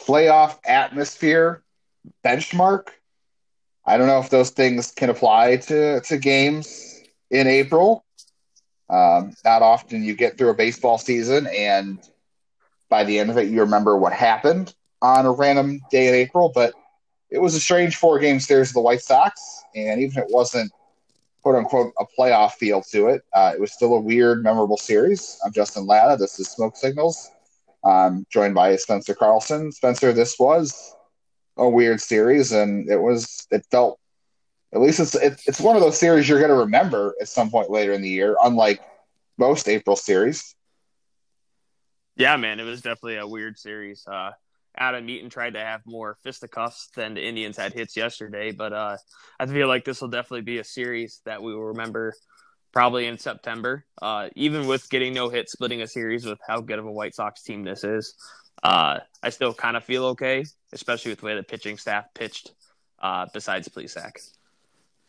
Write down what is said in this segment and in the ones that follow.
Playoff atmosphere benchmark. I don't know if those things can apply to, to games in April. Um, not often you get through a baseball season and by the end of it you remember what happened on a random day in April, but it was a strange four game series of the White Sox, and even if it wasn't quote unquote a playoff feel to it, uh, it was still a weird, memorable series. I'm Justin Lada. This is Smoke Signals. I'm joined by Spencer Carlson. Spencer, this was a weird series, and it was it felt at least it's it, it's one of those series you're going to remember at some point later in the year, unlike most April series. Yeah, man, it was definitely a weird series. Uh, Adam Eaton tried to have more fisticuffs than the Indians had hits yesterday, but uh, I feel like this will definitely be a series that we will remember probably in September. Uh, even with getting no hit, splitting a series with how good of a White Sox team this is, uh, I still kind of feel okay, especially with the way the pitching staff pitched. Uh, besides Plesac.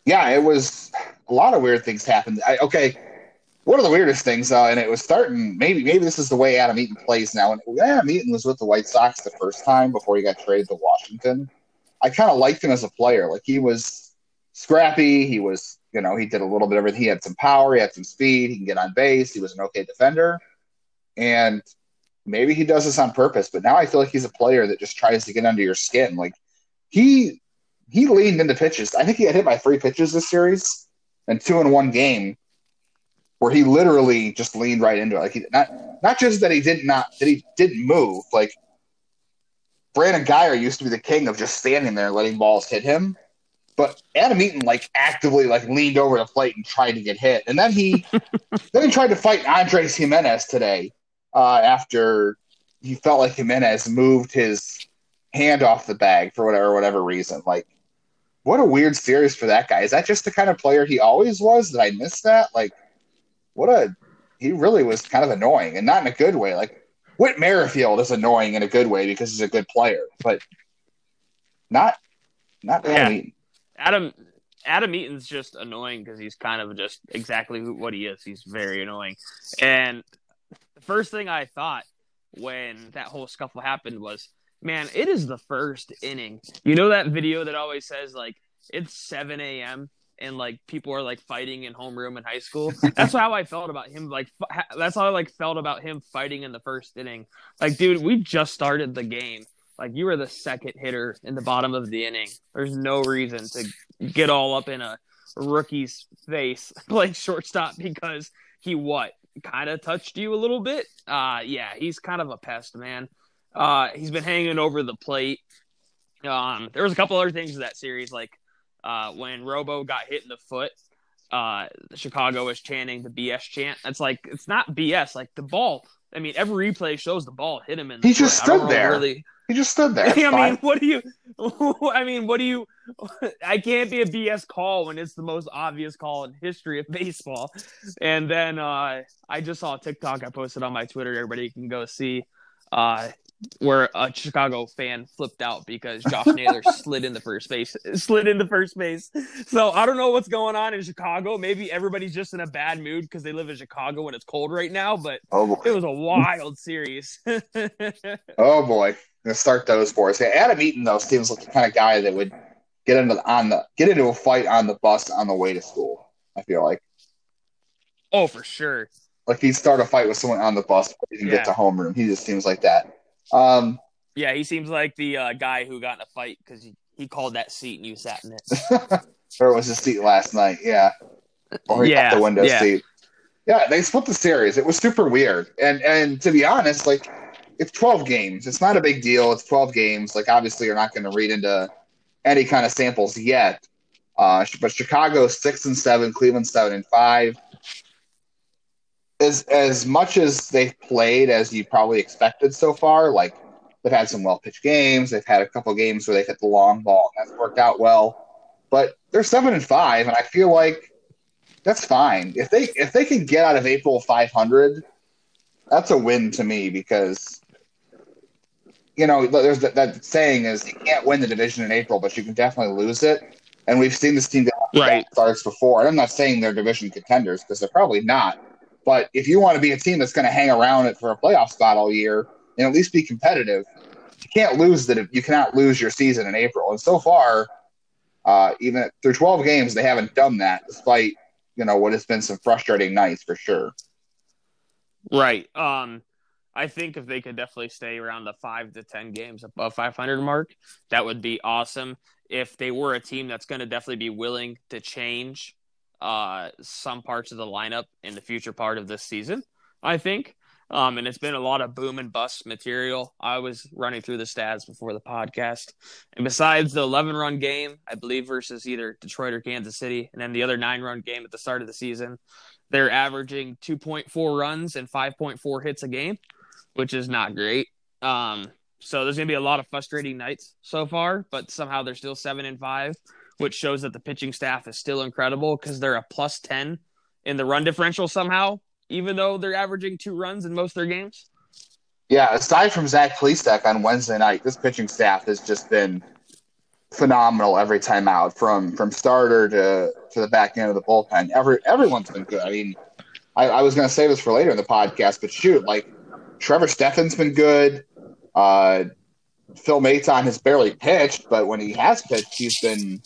Yeah, it was a lot of weird things happened. I, okay, one of the weirdest things, uh, and it was starting. Maybe maybe this is the way Adam Eaton plays now. And Adam Eaton was with the White Sox the first time before he got traded to Washington. I kind of liked him as a player. Like he was scrappy. He was, you know, he did a little bit of everything. He had some power. He had some speed. He can get on base. He was an okay defender. And maybe he does this on purpose. But now I feel like he's a player that just tries to get under your skin. Like he he leaned into pitches. I think he had hit by three pitches this series and two in one game where he literally just leaned right into it. Like he not not just that he did not that he didn't move. Like Brandon Guyer used to be the king of just standing there letting balls hit him. But Adam Eaton like actively like leaned over the plate and tried to get hit. And then he then he tried to fight Andres Giménez today uh, after he felt like Giménez moved his hand off the bag for whatever whatever reason. Like what a weird series for that guy. Is that just the kind of player he always was? Did I miss that? Like what a he really was kind of annoying and not in a good way. Like Whit Merrifield is annoying in a good way because he's a good player, but not not Adam yeah. Eaton. Adam Adam Eaton's just annoying because he's kind of just exactly what he is. He's very annoying. And the first thing I thought when that whole scuffle happened was, man, it is the first inning. You know that video that always says like it's 7 a.m and like people are like fighting in homeroom in high school. That's how I felt about him. Like f- that's how I like felt about him fighting in the first inning. Like, dude, we just started the game. Like you were the second hitter in the bottom of the inning. There's no reason to get all up in a rookie's face playing shortstop because he what kind of touched you a little bit. Uh yeah, he's kind of a pest, man. Uh he's been hanging over the plate. Um there was a couple other things in that series like uh, when Robo got hit in the foot, uh, Chicago was chanting the BS chant. It's like it's not BS. Like the ball. I mean, every replay shows the ball hit him in. he just stood there. Really... He just stood there. I mean, what do you? I mean, what do you? I can't be a BS call when it's the most obvious call in history of baseball. And then uh, I just saw a TikTok I posted on my Twitter. Everybody can go see. Uh, where a Chicago fan flipped out because Josh Naylor slid in the first base, slid in the first base. So I don't know what's going on in Chicago. Maybe everybody's just in a bad mood because they live in Chicago and it's cold right now. But oh boy, it was a wild series. oh boy, let's start those boys. Yeah, Adam Eaton though seems like the kind of guy that would get into the, on the get into a fight on the bus on the way to school. I feel like. Oh, for sure. Like he'd start a fight with someone on the bus, but he can yeah. get to homeroom. He just seems like that. Um, yeah, he seems like the uh, guy who got in a fight because he, he called that seat and you sat in it. or it was his seat last night, yeah. Or he yeah, got the window yeah. seat. Yeah, they split the series. It was super weird. And and to be honest, like it's 12 games. It's not a big deal. It's 12 games. Like obviously you're not going to read into any kind of samples yet. Uh, but Chicago six and seven, Cleveland seven and five as as much as they've played as you probably expected so far, like they've had some well pitched games. They've had a couple games where they've hit the long ball and that's worked out well. But they're seven and five, and I feel like that's fine. If they if they can get out of April five hundred, that's a win to me because you know there's that, that saying is you can't win the division in April, but you can definitely lose it. And we've seen this team get right starts before. And I'm not saying they're division contenders because they're probably not. But if you want to be a team that's going to hang around it for a playoff spot all year and at least be competitive, you can't lose that. You cannot lose your season in April. And so far, uh, even through 12 games, they haven't done that, despite you know what has been some frustrating nights for sure. Right. Um, I think if they could definitely stay around the five to ten games above 500 mark, that would be awesome. If they were a team that's going to definitely be willing to change uh, some parts of the lineup in the future part of this season, I think. Um, and it's been a lot of boom and bust material. I was running through the stats before the podcast. And besides the 11 run game, I believe, versus either Detroit or Kansas City, and then the other nine run game at the start of the season, they're averaging 2.4 runs and 5.4 hits a game, which is not great. Um, so there's going to be a lot of frustrating nights so far, but somehow they're still seven and five, which shows that the pitching staff is still incredible because they're a plus 10 in the run differential somehow even though they're averaging two runs in most of their games? Yeah, aside from Zach Plesac on Wednesday night, this pitching staff has just been phenomenal every time out, from from starter to to the back end of the bullpen. Every everyone's been good. I mean, I, I was going to say this for later in the podcast, but shoot, like Trevor Stephan's been good. Uh, Phil Maton has barely pitched, but when he has pitched, he's been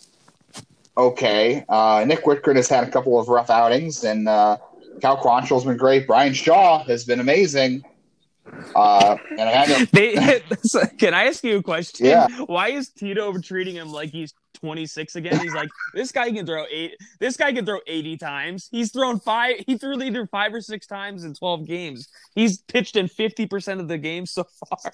okay. Uh, Nick Wittgren has had a couple of rough outings, and uh, Cal Quantrill's been great. Bryan Shaw has been amazing. Uh, and I they, can I ask you a question? Yeah. Why is Tito treating him like he's 26 again? He's like, this guy can throw eight. This guy can throw 80 times. He's thrown five. He threw either five or six times in 12 games. He's pitched in 50 percent of the games so far.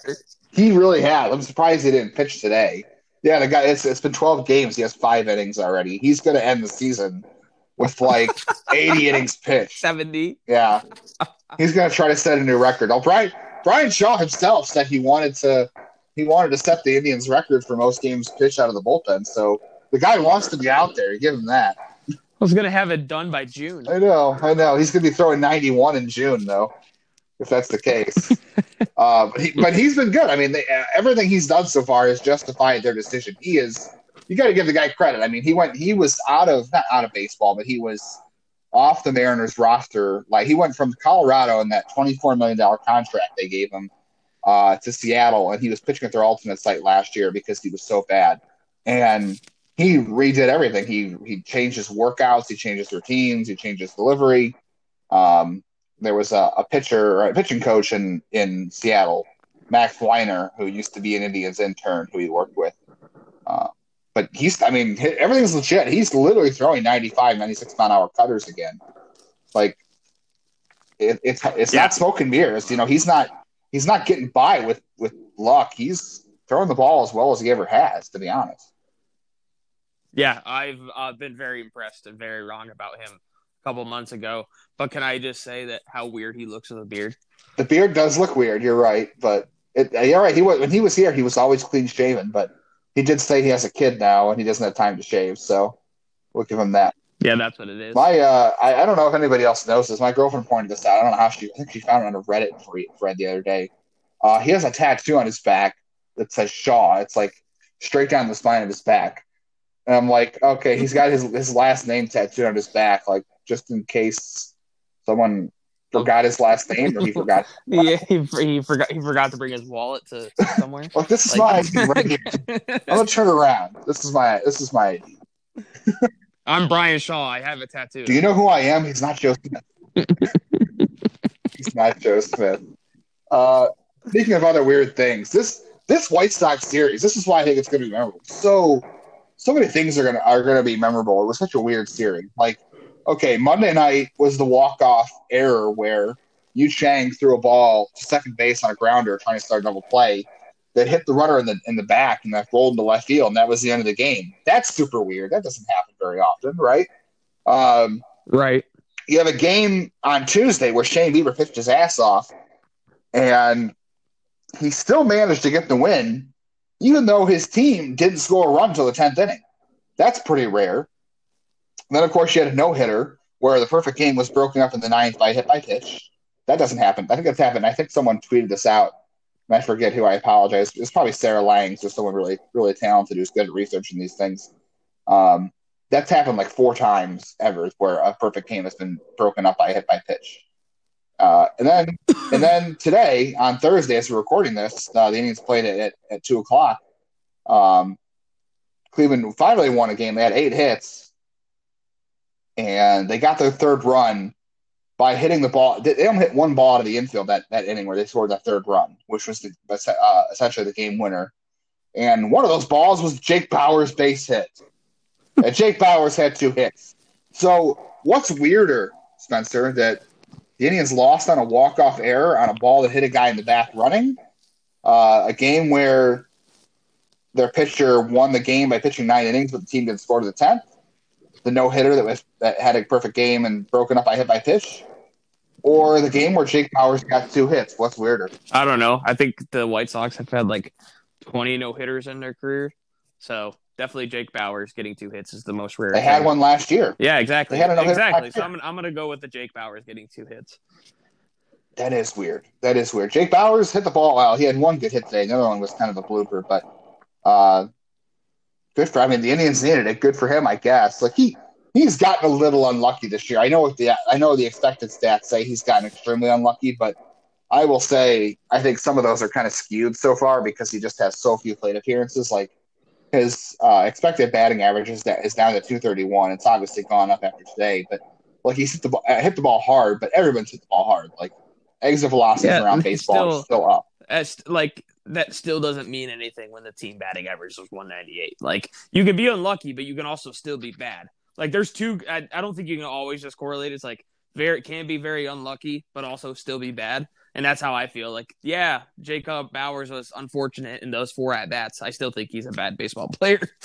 He really has. I'm surprised he didn't pitch today. Yeah, the guy. It's, it's been 12 games. He has five innings already. He's going to end the season with like 80 innings pitched. 70. Yeah. He's going to try to set a new record. Oh, Brian, Bryan Shaw himself said he wanted to he wanted to set the Indians record for most games pitched out of the bullpen. So the guy wants to be out there. You give him that. I was going to have it done by June. I know. I know. He's going to be throwing 91 in June, though, if that's the case. uh, but, he, but he's been good. I mean, they, uh, everything he's done so far has justified their decision. He is – you got to give the guy credit. I mean, he went, he was out of not out of baseball, but he was off the Mariners roster. Like he went from Colorado in that twenty four million dollar contract they gave him uh, to Seattle, and he was pitching at their alternate site last year because he was so bad. And he redid everything. He he changed his workouts, he changed his routines, he changed his delivery. Um, there was a, a pitcher, a pitching coach in in Seattle, Max Weiner, who used to be an Indians intern who he worked with. Uh, but he's, I mean, everything's legit. He's literally throwing 95, 96 mile an hour cutters again. Like, it, it's it's yeah. not smoke and mirrors. You know, he's not he's not getting by with with luck. He's throwing the ball as well as he ever has, to be honest. Yeah, I've uh, been very impressed and very wrong about him couple months ago. But can I just say that how weird he looks with a beard? The beard does look weird. You're right, but it, you're right. He was when he was here, he was always clean shaven, but he did say he has a kid now and he doesn't have time to shave, so we'll give him that. Yeah, that's what it is. My, uh, I, I don't know if anybody else knows this. My girlfriend pointed this out. I don't know how she. I think she found it on a Reddit thread the other day. Uh, he has a tattoo on his back that says Shaw. It's like straight down the spine of his back. And I'm like, okay, he's got his his last name tattooed on his back, like just in case someone forgot his last name or he forgot. yeah, he, he forgot he forgot to bring his wallet to somewhere. Look, this is like... my right here. I'm gonna turn around. This is my this is my I'm Bryan Shaw. I have a tattoo. Do you know who I am? He's not Joe Smith. He's not Joe Smith. Uh, speaking of other weird things, this this White Sox series, this is why I think it's gonna be memorable. So so many things are gonna are gonna be memorable. It was such a weird series. Like okay, Monday night was the walk off error where Yu Chang threw a ball to second base on a grounder trying to start a double play that hit the runner in the in the back and that rolled into left field, and that was the end of the game. That's super weird. That doesn't happen very often, right? Um, right. You have a game on Tuesday where Shane Bieber pitched his ass off, and he still managed to get the win, even though his team didn't score a run until the tenth inning. That's pretty rare. And then, of course, you had a no hitter where the perfect game was broken up in the ninth by a hit by pitch. That doesn't happen. I think that's happened. I think someone tweeted this out. I forget who. I apologize. It's probably Sarah Langs or someone really, really talented who's good at researching these things. Um, that's happened like four times ever where a perfect game has been broken up by a hit by pitch. Uh, and then and then today on Thursday, as we're recording this, uh, the Indians played it at, at two o'clock. Um, Cleveland finally won a game. They had eight hits, and they got their third run by hitting the ball. They only hit one ball out of the infield that, that inning where they scored that third run, which was the, uh, essentially the game winner. And one of those balls was Jake Bauers' base hit. and Jake Bauers had two hits. So what's weirder, Spencer, that the Indians lost on a walk-off error on a ball that hit a guy in the back running? Uh, a game where their pitcher won the game by pitching nine innings, but the team didn't score to the tenth the no hitter that was that had a perfect game and broken up by hit by pitch, or the game where Jake Bauers got two hits? What's weirder? I don't know. I think the White Sox have had like twenty no hitters in their career, so definitely Jake Bauers getting two hits is the most rare. They had one last year. Yeah, exactly. They had exactly. So I'm, I'm going to go with the Jake Bauers getting two hits. That is weird. That is weird. Jake Bauers hit the ball well. He had one good hit today. The other one was kind of a blooper, but uh, good for. I mean, the Indians needed it. Good for him, I guess. Like he he's gotten a little unlucky this year. I know what the I know the expected stats say he's gotten extremely unlucky, but I will say I think some of those are kind of skewed so far because he just has so few plate appearances. Like his uh, expected batting average is, is down to 231. It's obviously gone up after today, but like he's hit the ball, uh, hit the ball hard, but everyone's hit the ball hard. Like exit velocity yeah, around baseball still, is still up. As like that still doesn't mean anything when the team batting average was 198. Like you can be unlucky, but you can also still be bad. Like there's two. I, I don't think you can always just correlate. It's like very can be very unlucky, but also still be bad. And that's how I feel. Like yeah, Jacob Bauers was unfortunate in those four at bats. I still think he's a bad baseball player.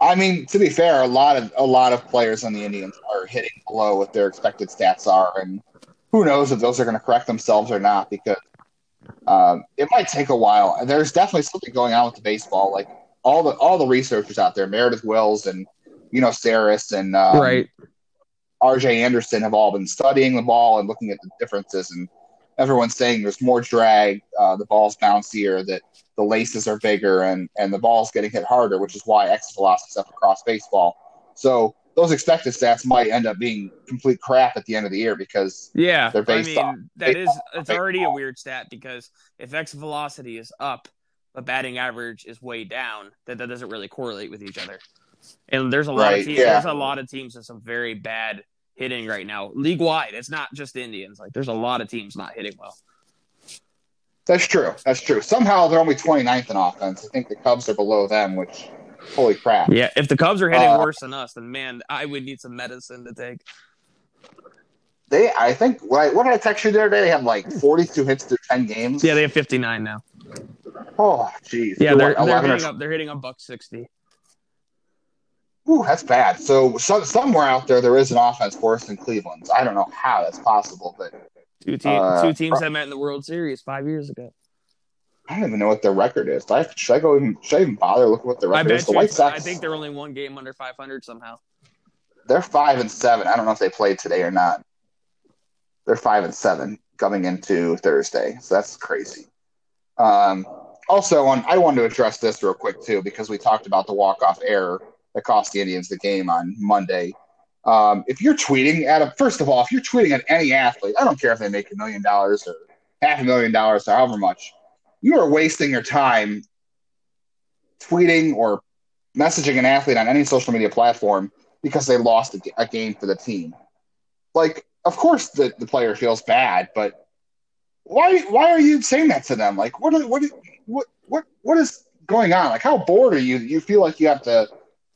I mean, to be fair, a lot of a lot of players on the Indians are hitting below what their expected stats are, and who knows if those are going to correct themselves or not because um, it might take a while. There's definitely something going on with the baseball. Like all the all the researchers out there, Meredith Wills and Eno Sarris and um, right. RJ Anderson have all been studying the ball and looking at the differences, and everyone's saying there's more drag, uh, the ball's bouncier, that the laces are bigger, and and the ball's getting hit harder, which is why exit velocity is up across baseball. So those expected stats might end up being complete crap at the end of the year because yeah, they're based I mean, on that is it's already a weird stat because if exit velocity is up, but batting average is way down, that that doesn't really correlate with each other. And there's a lot right, of teams. Yeah. There's a lot of teams with some very bad hitting right now, league wide. It's not just Indians. Like there's a lot of teams not hitting well. That's true. That's true. Somehow they're only 29th in offense. I think the Cubs are below them, which holy crap. Yeah, if the Cubs are hitting uh, worse than us, then man, I would need some medicine to take. They, I think, what, what did I text you the other day? They have like 42 hits through 10 games. Yeah, they have 59 now. Oh, jeez. Yeah, they're, they're, hitting up. They're hitting a buck 60. Ooh, that's bad. So, so, somewhere out there, there is an offense worse than Cleveland's. I don't know how that's possible, but two, team, uh, two teams that met in the World Series five years ago. I don't even know what their record is. I, should I go even should I even bother looking what their record is? The White Sox. I think they're only one game under 500 somehow. They're five and seven. I don't know if they played today or not. They're five and seven coming into Thursday, so that's crazy. Um, also, on, I wanted to address this real quick too because we talked about the walk off error that cost the Indians the game on Monday. Um, if you're tweeting at a first of all, if you're tweeting at any athlete, I don't care if they make a million dollars or half a million dollars or however much, you are wasting your time tweeting or messaging an athlete on any social media platform because they lost a, a game for the team. Like, of course the, the player feels bad, but why why are you saying that to them? Like, what are, what what what what is going on? Like, how bored are you? You feel like you have to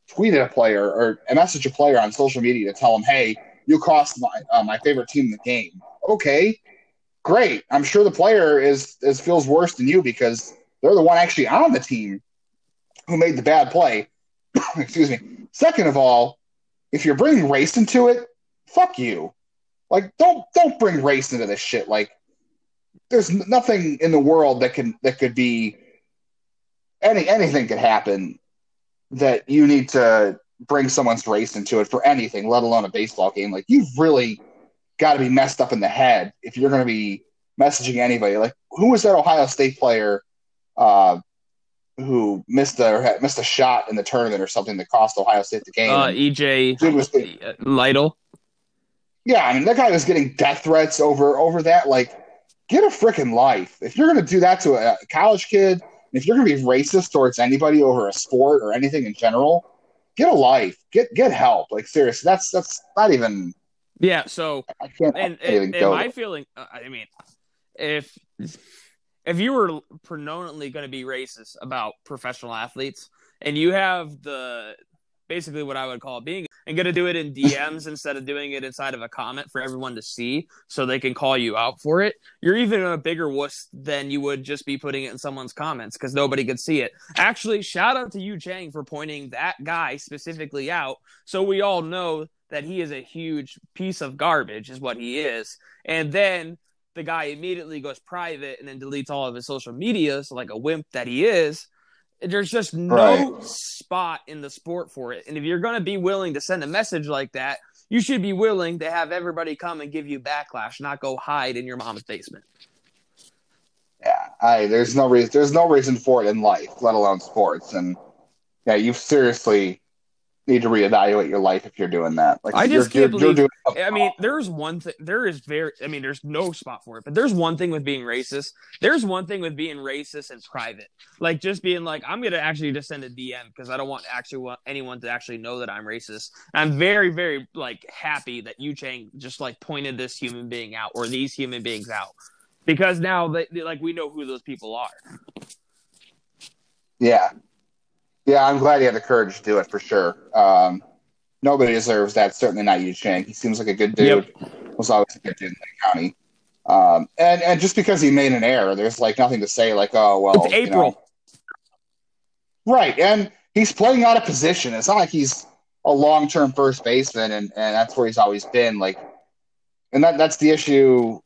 tweet at a player or message a player on social media to tell them, "Hey, you cost my uh, my favorite team the game." Okay, great. I'm sure the player is is feels worse than you because they're the one actually on the team who made the bad play. Excuse me. Second of all, if you're bringing race into it, fuck you. Like, don't don't bring race into this shit. Like, there's nothing in the world that can that could be any anything could happen that you need to bring someone's race into it for anything, let alone a baseball game. Like you've really got to be messed up in the head if you're going to be messaging anybody. Like who was that Ohio State player uh, who missed a missed a shot in the tournament or something that cost Ohio State the game. Uh, EJ Dude was getting- uh, Liddell. yeah, I mean that guy was getting death threats over over that. Like, get a freaking life. If you're gonna do that to a college kid, if you're gonna be racist towards anybody over a sport or anything in general, get a life. Get get help. Like seriously, that's that's not even. Yeah. So I can't, and, and, and my feeling, uh, I mean, if if you were predominantly going to be racist about professional athletes, and you have the basically what I would call being and going to do it in DMs instead of doing it inside of a comment for everyone to see, so they can call you out for it, you're even a bigger wuss than you would just be putting it in someone's comments because nobody could see it. Actually, shout out to Yu Chang, for pointing that guy specifically out, so we all know that he is a huge piece of garbage, is what he is. And then the guy immediately goes private and then deletes all of his social media, so like a wimp that he is. There's just no Right. spot in the sport for it. And if you're going to be willing to send a message like that, you should be willing to have everybody come and give you backlash, not go hide in your mom's basement. Yeah, I there's no reason there's no reason for it in life, let alone sports. And yeah, you've seriously need to reevaluate your life if you're doing that. Like I just you're, can't believe- you're doing I mean, there's one thing. There is very. I mean, there's no spot for it. But there's one thing with being racist. There's one thing with being racist and private. Like just being like, I'm gonna actually just send a DM because I don't want actually want anyone to actually know that I'm racist. I'm very, very like happy that Yu Chang just like pointed this human being out or these human beings out because now they, they- like we know who those people are. Yeah. Yeah, I'm glad he had the courage to do it for sure. Um, nobody deserves that. Certainly not Yu Chang. He seems like a good dude. Was always a good dude in the county. Um, and and just because he made an error, there's like nothing to say. Like, oh well, It's you know. April. right? And he's playing out of position. It's not like he's a long term first baseman, and and that's where he's always been. Like, and that that's the issue.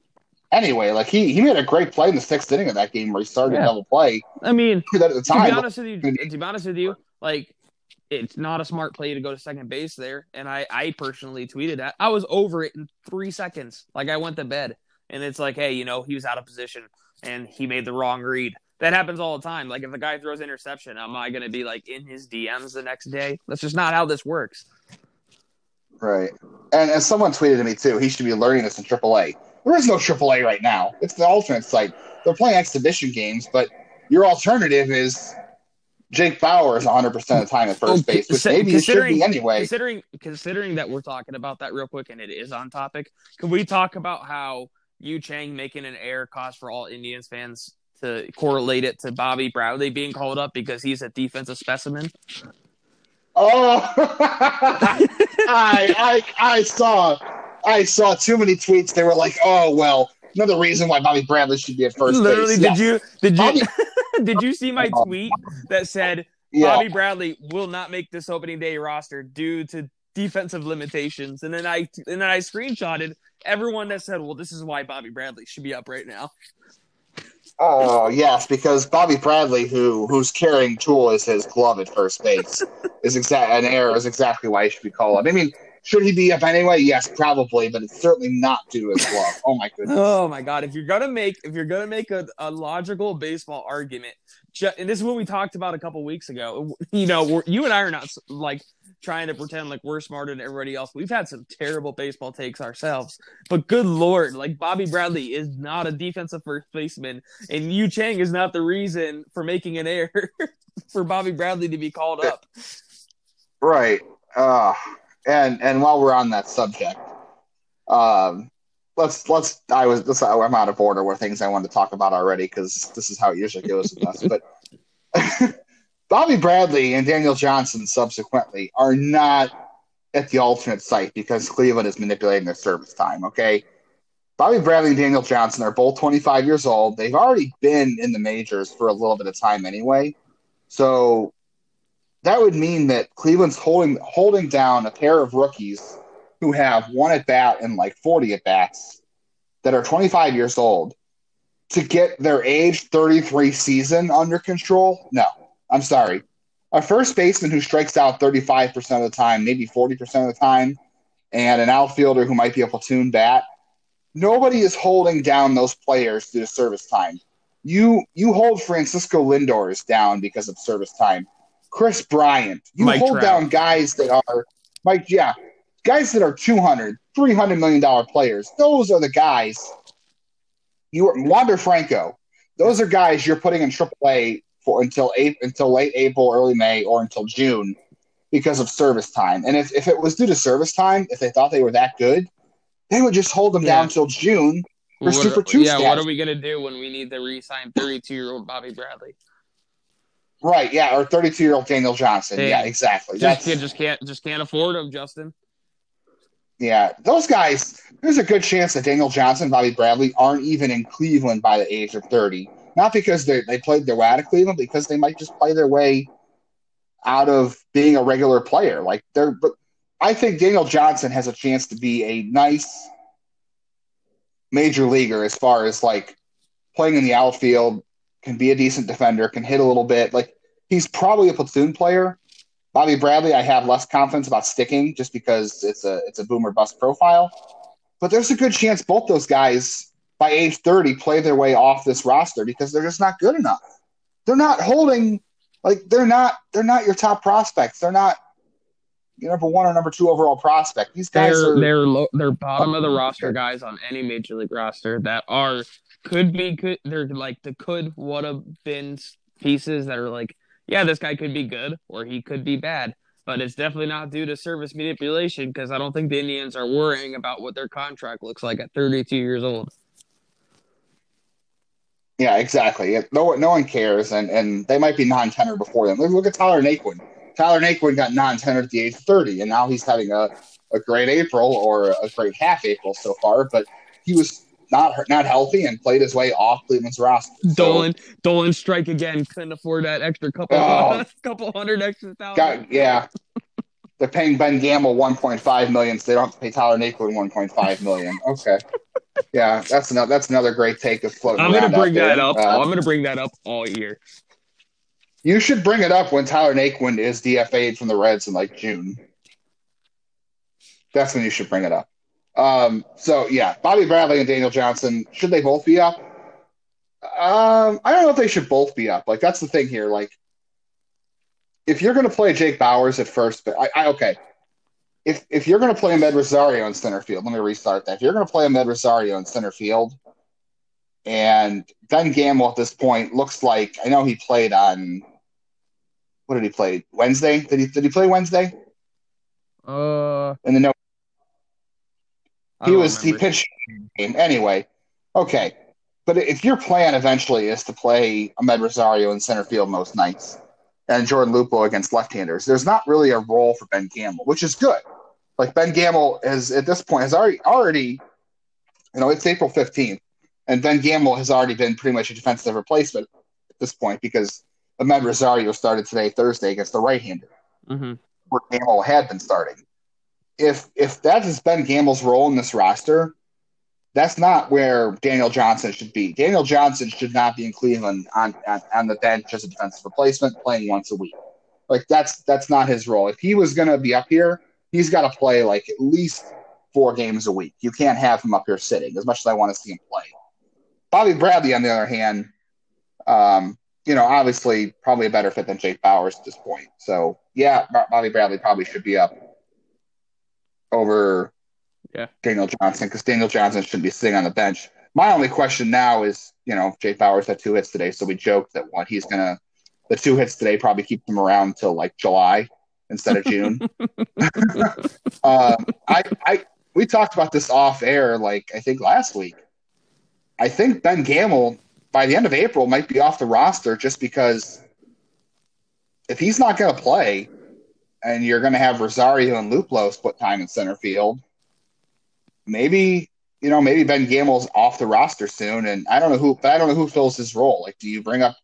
Anyway, like he he made a great play in the sixth inning of that game where he started Yeah. double play. I mean, That at the to be honest with you, to be honest with you, like it's not a smart play to go to second base there. And I, I personally tweeted that I was over it in three seconds. Like I went to bed, and it's like, hey, you know, he was out of position and he made the wrong read. That happens all the time. Like if a guy throws interception, am I going to be like in his DMs the next day? That's just not how this works. Right. And and someone tweeted to me too, he should be learning this in AAA. There is no AAA right now. It's the alternate site. They're playing exhibition games, but your alternative is Jake Bauers 100% of the time at first base, which maybe it should be anyway. Considering considering that we're talking about that real quick and it is on topic, can we talk about how Yu Chang making an error cost for all Indians fans to correlate it to Bobby Bradley being called up because he's a defensive specimen? Oh, I, I, I saw, I saw too many tweets. They were like, "Oh well, another reason why Bobby Bradley should be at first Literally, base." did you did Bobby- you did you see my oh. tweet that said Yeah, Bobby Bradley will not make this opening day roster due to defensive limitations? And then I and then I screenshotted everyone that said, "Well, this is why Bobby Bradley should be up right now." Oh yes, because Bobby Bradley, who whose carrying tool is his glove at first base, is exact an error is exactly why he should be called up. I mean, should he be up anyway? Yes, probably, but it's certainly not due to his glove. Oh my goodness. Oh my god! If you're gonna make if you're gonna make a, a logical baseball argument, ju- and this is what we talked about a couple weeks ago. You know, we're, you and I are not like trying to pretend like we're smarter than everybody else. We've had some terrible baseball takes ourselves, but good lord, like Bobby Bradley is not a defensive first baseman, and Yu Chang is not the reason for making an error for Bobby Bradley to be called up. Right. Uh, and and while we're on that subject, um, let's let's I was this I'm out of order with things I wanted to talk about already because this is how it usually goes with us. But Bobby Bradley and Daniel Johnson subsequently are not at the alternate site because Cleveland is manipulating their service time. Okay. Bobby Bradley and Daniel Johnson are both 25 years old. They've already been in the majors for a little bit of time anyway. So that would mean that Cleveland's holding holding down a pair of rookies who have one at bat and like 40 at bats that are 25 years old to get their age 33 season under control. No, I'm sorry. A first baseman who strikes out 35% of the time, maybe 40% of the time, and an outfielder who might be a platoon bat. Nobody is holding down those players due to service time. You you hold Francisco Lindors down because of service time. Kris Bryant. You Mike hold Trout. down guys that are Mike, yeah, guys that are 200, 300 million dollar players. Those are the guys. You are Wander Franco. Those are guys you're putting in AAA for until April, until late April, early May, or until June because of service time. And if, if it was due to service time, if they thought they were that good, they would just hold them Yeah. down until June for What Super are- Two yeah, what are we gonna do when we need to re-sign 32-year-old Bobby Bradley? Right, yeah, or 32 year old Daniel Johnson. Hey, yeah, exactly. Just, That's, just can't just can't afford him, Justin. yeah, those guys, there's a good chance that Daniel Johnson and Bobby Bradley aren't even in Cleveland by the age of 30. Not because they they played their way out of Cleveland, because they might just play their way out of being a regular player. Like they're, but I think Daniel Johnson has a chance to be a nice major leaguer as far as like playing in the outfield, can be a decent defender, can hit a little bit. Like he's probably a platoon player. Bobby Bradley, I have less confidence about sticking just because it's a it's a boomer bust profile. But there's a good chance both those guys by age 30 play their way off this roster because they're just not good enough. They're not holding like they're not they're not your top prospects. They're not your number one or number two overall prospect. These guys They're are they're low, they're bottom oh, of the roster guys on any major league roster that are could be could they're like the could would have been pieces that are like yeah this guy could be good or he could be bad but it's definitely not due to service manipulation because I don't think the Indians are worrying about what their contract looks like at 32 years old. Yeah, exactly. No, no one cares, and and they might be non-tender before them. Look, look at Tyler Naquin. Tyler Naquin got non-tender at the age of thirty, and now he's having a, a great April or a great half April so far. But he was not not healthy and played his way off Cleveland's roster. So, Dolan Dolan strike again couldn't afford that extra couple Oh. couple hundred extra thousand. got yeah. They're paying Ben Gamel one point five million, so they don't have to pay Tyler Naquin one point five million. Okay, yeah, that's another that's another great take of floating. I'm gonna bring that up. Uh, I'm gonna bring that up all year. You should bring it up when Tyler Naquin is DFA'd from the Reds in like June. That's when you should bring it up. Um, so yeah, Bobby Bradley and Daniel Johnson, should they both be up? Um, I don't know if they should both be up. Like that's the thing here. Like, if you're going to play Jake Bauers at first, but I, I okay. If if you're going to play Amed Rosario in center field, let me restart that. If you're going to play Amed Rosario in center field, and Ben Gamel at this point looks like I know he played on what did he play Wednesday? Did he did he play Wednesday? Uh, And then no, he was he remember. pitched game anyway. Okay, but if your plan eventually is to play Amed Rosario in center field most nights and Jordan Luplow against left-handers, there's not really a role for Ben Gamel, which is good. Like Ben Gamel is at this point has already already, you know, it's April 15th, and Ben Gamel has already been pretty much a defensive replacement at this point because Amed Rosario started today Thursday against the right-hander. Mhm. where Gamel had been starting. If if that is Ben Gamel's role in this roster, that's not where Daniel Johnson should be. Daniel Johnson should not be in Cleveland on, on, on the bench as a defensive replacement, playing once a week. Like that's that's not his role. If he was gonna be up here, he's got to play like at least four games a week. You can't have him up here sitting. As much as I want to see him play, Bobby Bradley, on the other hand, um, you know, obviously probably a better fit than Jake Bauers at this point. So yeah, Bobby Bradley probably should be up over Yeah. Daniel Johnson because Daniel Johnson should be sitting on the bench. My only question now is, you know, Jay Bauers had two hits today, so we joked that what he's gonna the two hits today probably keep him around till like July instead of June. um, I, I we talked about this off air like I think last week. I think Ben Gamel by the end of April might be off the roster just because if he's not going to play and you're going to have Rosario and Luplow split time in center field, maybe you know maybe Ben Gamel's off the roster soon, and I don't know who, but I don't know who fills his role. Like, do you bring up?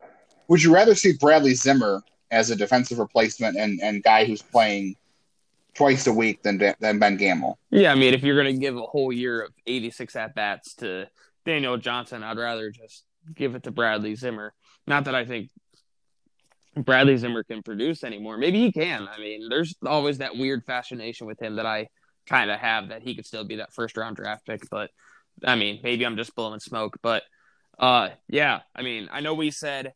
Would you rather see Bradley Zimmer as a defensive replacement and and guy who's playing twice a week than than Ben Gamel? Yeah, I mean, if you're gonna give a whole year of 86 at bats to Daniel Johnson, I'd rather just give it to Bradley Zimmer. Not that I think Bradley Zimmer can produce anymore. Maybe he can. I mean, there's always that weird fascination with him that I kind of have that he could still be that first round draft pick. But I mean, maybe I'm just blowing smoke. But Uh, yeah. I mean, I know we said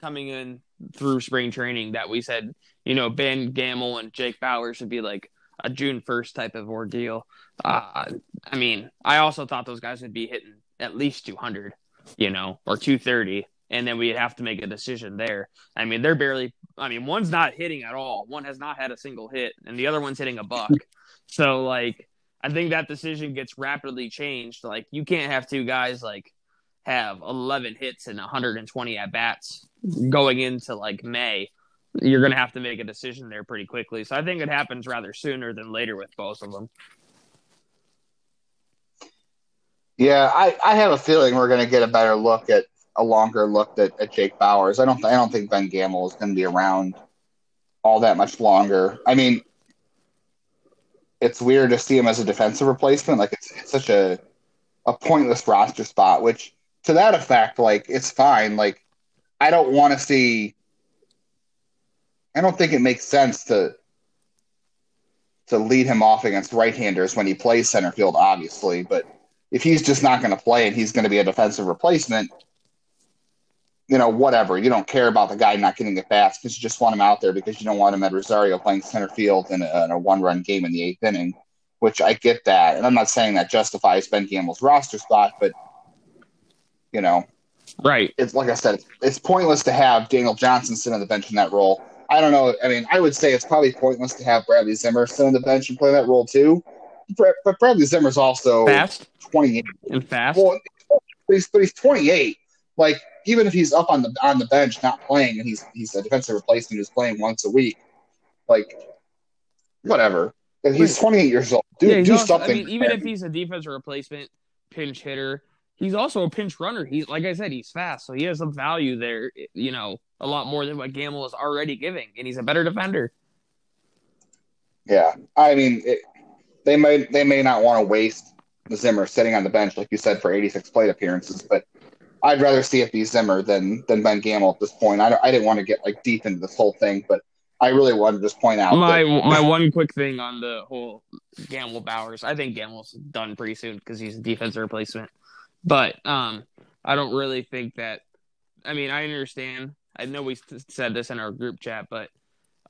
coming in through spring training that we said, you know, Ben Gamel and Jake Bauers would be like a June 1st type of ordeal. Uh, I mean, I also thought those guys would be hitting at least 200, you know, or 230, and then we'd have to make a decision there. I mean, they're barely, I mean, one's not hitting at all. One has not had a single hit, and the other one's hitting a buck. so, like, I think that decision gets rapidly changed. Like, you can't have two guys, like, have 11 hits and 120 at bats going into like May, you're going to have to make a decision there pretty quickly. So I think it happens rather sooner than later with both of them. Yeah, I, I have a feeling we're going to get a better look at a longer look at, at Jake Bauers. I don't I don't think Ben Gamel is going to be around all that much longer. I mean, it's weird to see him as a defensive replacement. Like it's, it's such a a pointless roster spot, which to that effect, like it's fine. Like I don't want to see. I don't think it makes sense to to lead him off against right-handers when he plays center field, obviously. But if he's just not going to play and he's going to be a defensive replacement, you know, whatever. You don't care about the guy not getting at bats because you just want him out there because you don't want him at Rosario playing center field in a, in a one-run game in the eighth inning. Which I get that, and I'm not saying that justifies Ben Gamel's roster spot, but you know, right? It's like I said, it's, it's pointless to have Daniel Johnson sit on the bench in that role. I don't know. I mean, I would say it's probably pointless to have Bradley Zimmer sit on the bench and play that role too. But Bradley Zimmer's also fast, 28 and fast. Well, but he's, but he's 28. Like even if he's up on the on the bench not playing and he's he's a defensive replacement who's playing once a week, like whatever. He's 28 years old. Do, yeah, do also, something. I mean, even if he's a defensive replacement, pinch hitter, he's also a pinch runner. He's like I said, he's fast, so he has some value there. You know, a lot more than what Gamel is already giving, and he's a better defender. Yeah, I mean, it, they may they may not want to waste Zimmer sitting on the bench, like you said, for 86 plate appearances, but I'd rather see it be Zimmer than than Ben Gamel at this point. I, I didn't want to get like deep into this whole thing, but I really wanted to just point out my that, my one quick thing on the whole Gamel Bauers. I think Gamel's done pretty soon because he's a defensive replacement. But um, I don't really think that. I mean, I understand. I know we said this in our group chat, but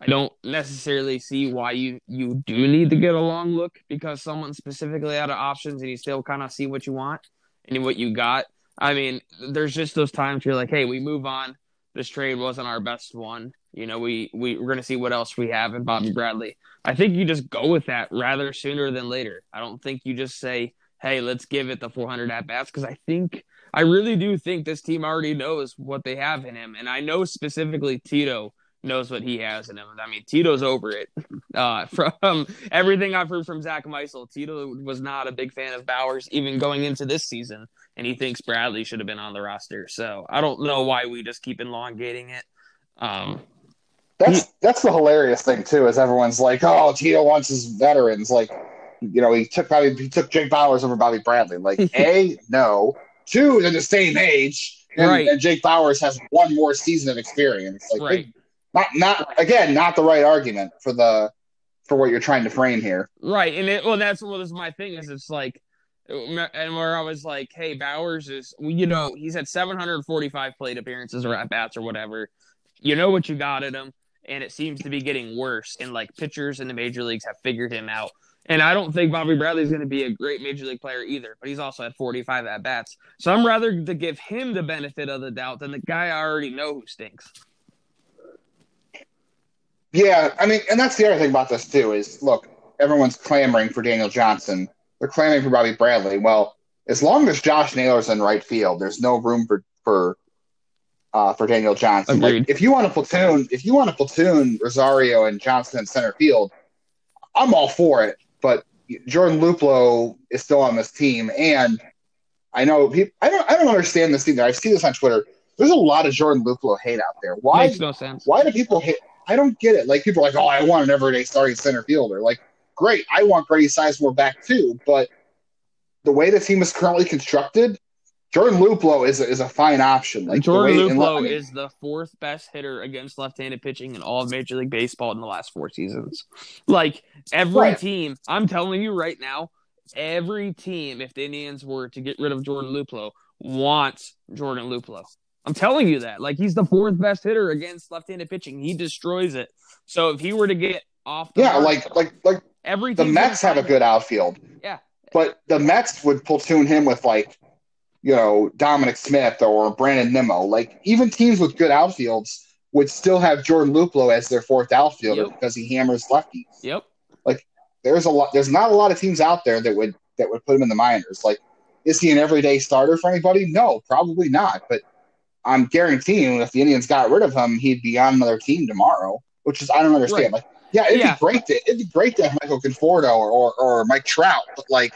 I don't necessarily see why you you do need to get a long look because someone's specifically out of options and you still kind of see what you want and what you got. I mean, there's just those times you're like, hey, we move on. This trade wasn't our best one. You know, we, we we're gonna see what else we have in Bobby Bradley. I think you just go with that rather sooner than later. I don't think you just say, hey, let's give it the 400 at bats because I think I really do think this team already knows what they have in him, and I know specifically Tito knows what he has in him. I mean, Tito's over it. Uh, from everything I've heard from Zach Meisel, Tito was not a big fan of Bauers even going into this season, and he thinks Bradley should have been on the roster. So I don't know why we just keep elongating it. Um, that's he, that's the hilarious thing too, is everyone's like, "Oh, Tito wants his veterans." Like, you know, he took Bobby, he took Jake Bauers over Bobby Bradley. Like, a no, two, they're the same age, and, right. and Jake Bauers has one more season of experience. Like, right. They, not not again, not the right argument for the for what you're trying to frame here. Right, and it, well, that's what was my thing is it's like, and where I was like, hey, Bauers is, you know, he's had 745 plate appearances or at bats or whatever. You know what you got at him, and it seems to be getting worse. And like pitchers in the major leagues have figured him out. And I don't think Bobby Bradley is going to be a great major league player either, but he's also had 45 at bats. So I'm rather to give him the benefit of the doubt than the guy I already know who stinks. Yeah, I mean, and that's the other thing about this too is look, everyone's clamoring for Daniel Johnson. They're clamoring for Bobby Bradley. Well, as long as Josh Naylor's in right field, there's no room for for uh, for Daniel Johnson. Like, if you want to platoon, if you want to platoon Rosario and Johnson in center field, I'm all for it. But Jordan Luplow is still on this team, and I know people. I don't. I don't understand this either. I see this on Twitter. There's a lot of Jordan Luplow hate out there. Why? Makes no sense. Why do people hate? I don't get it. Like people are like, oh, I want an everyday starting center fielder. Like, great, I want Grady Sizemore back too. But the way the team is currently constructed, Jordan Luplow is a, is a fine option. Like Jordan Luplow I mean, is the fourth best hitter against left-handed pitching in all of Major League Baseball in the last four seasons. Like every right. team, I'm telling you right now, every team, if the Indians were to get rid of Jordan Luplow, wants Jordan Luplow. I'm telling you that. Like he's the fourth best hitter against left-handed pitching. He destroys it. So if he were to get off, yeah, like like like every the Mets have a good outfield. Yeah, but the Mets would platoon him with like you know Dominic Smith or Brandon Nimmo. Like even teams with good outfields would still have Jordan Luplow as their fourth outfielder Yep. because he hammers lefties. Yep. Like there's a lot. There's not a lot of teams out there that would that would put him in the minors. Like, is he an everyday starter for anybody? No, probably not. But I'm guaranteeing if the Indians got rid of him, he'd be on another team tomorrow. Which is I don't understand. Right. Like, yeah, it'd Yeah. be great to it'd be great to have Michael Conforto or, or or Mike Trout, but like.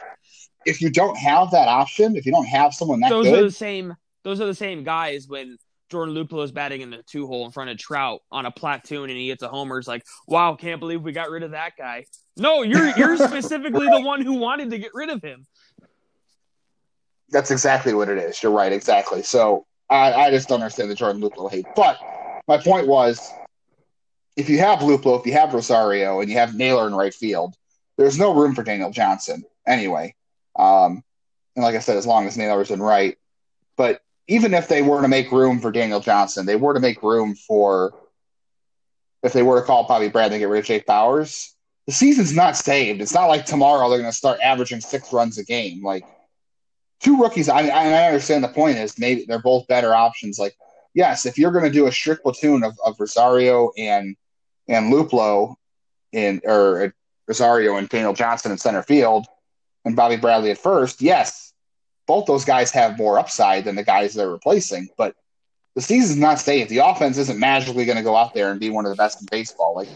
If you don't have that option, if you don't have someone that those good, are the same. Those are the same guys when Jordan Luplow is batting in the two hole in front of Trout on a platoon and he hits a homer. It's like, wow, can't believe we got rid of that guy. No, you're you're specifically the one who wanted to get rid of him. That's exactly what it is. You're right, exactly. So I, I just don't understand the Jordan Luplow hate. But my point was, if you have Luplow, if you have Rosario, and you have Naylor in right field, there's no room for Daniel Johnson anyway. Um, and like I said, as long as Naylor's in right, but even if they were to make room for Daniel Johnson, they were to make room for if they were to call Bobby Bradley and get rid of Jake Bauers, the season's not saved. It's not like tomorrow they're going to start averaging six runs a game. Like two rookies, I, I, I understand the point is maybe they're both better options. Like, yes, if you're going to do a strict platoon of, of Rosario and and Luplow in or Rosario and Daniel Johnson in center field and Bobby Bradley at first, yes, both those guys have more upside than the guys they're replacing. But the season's not safe. The offense isn't magically going to go out there and be one of the best in baseball. Like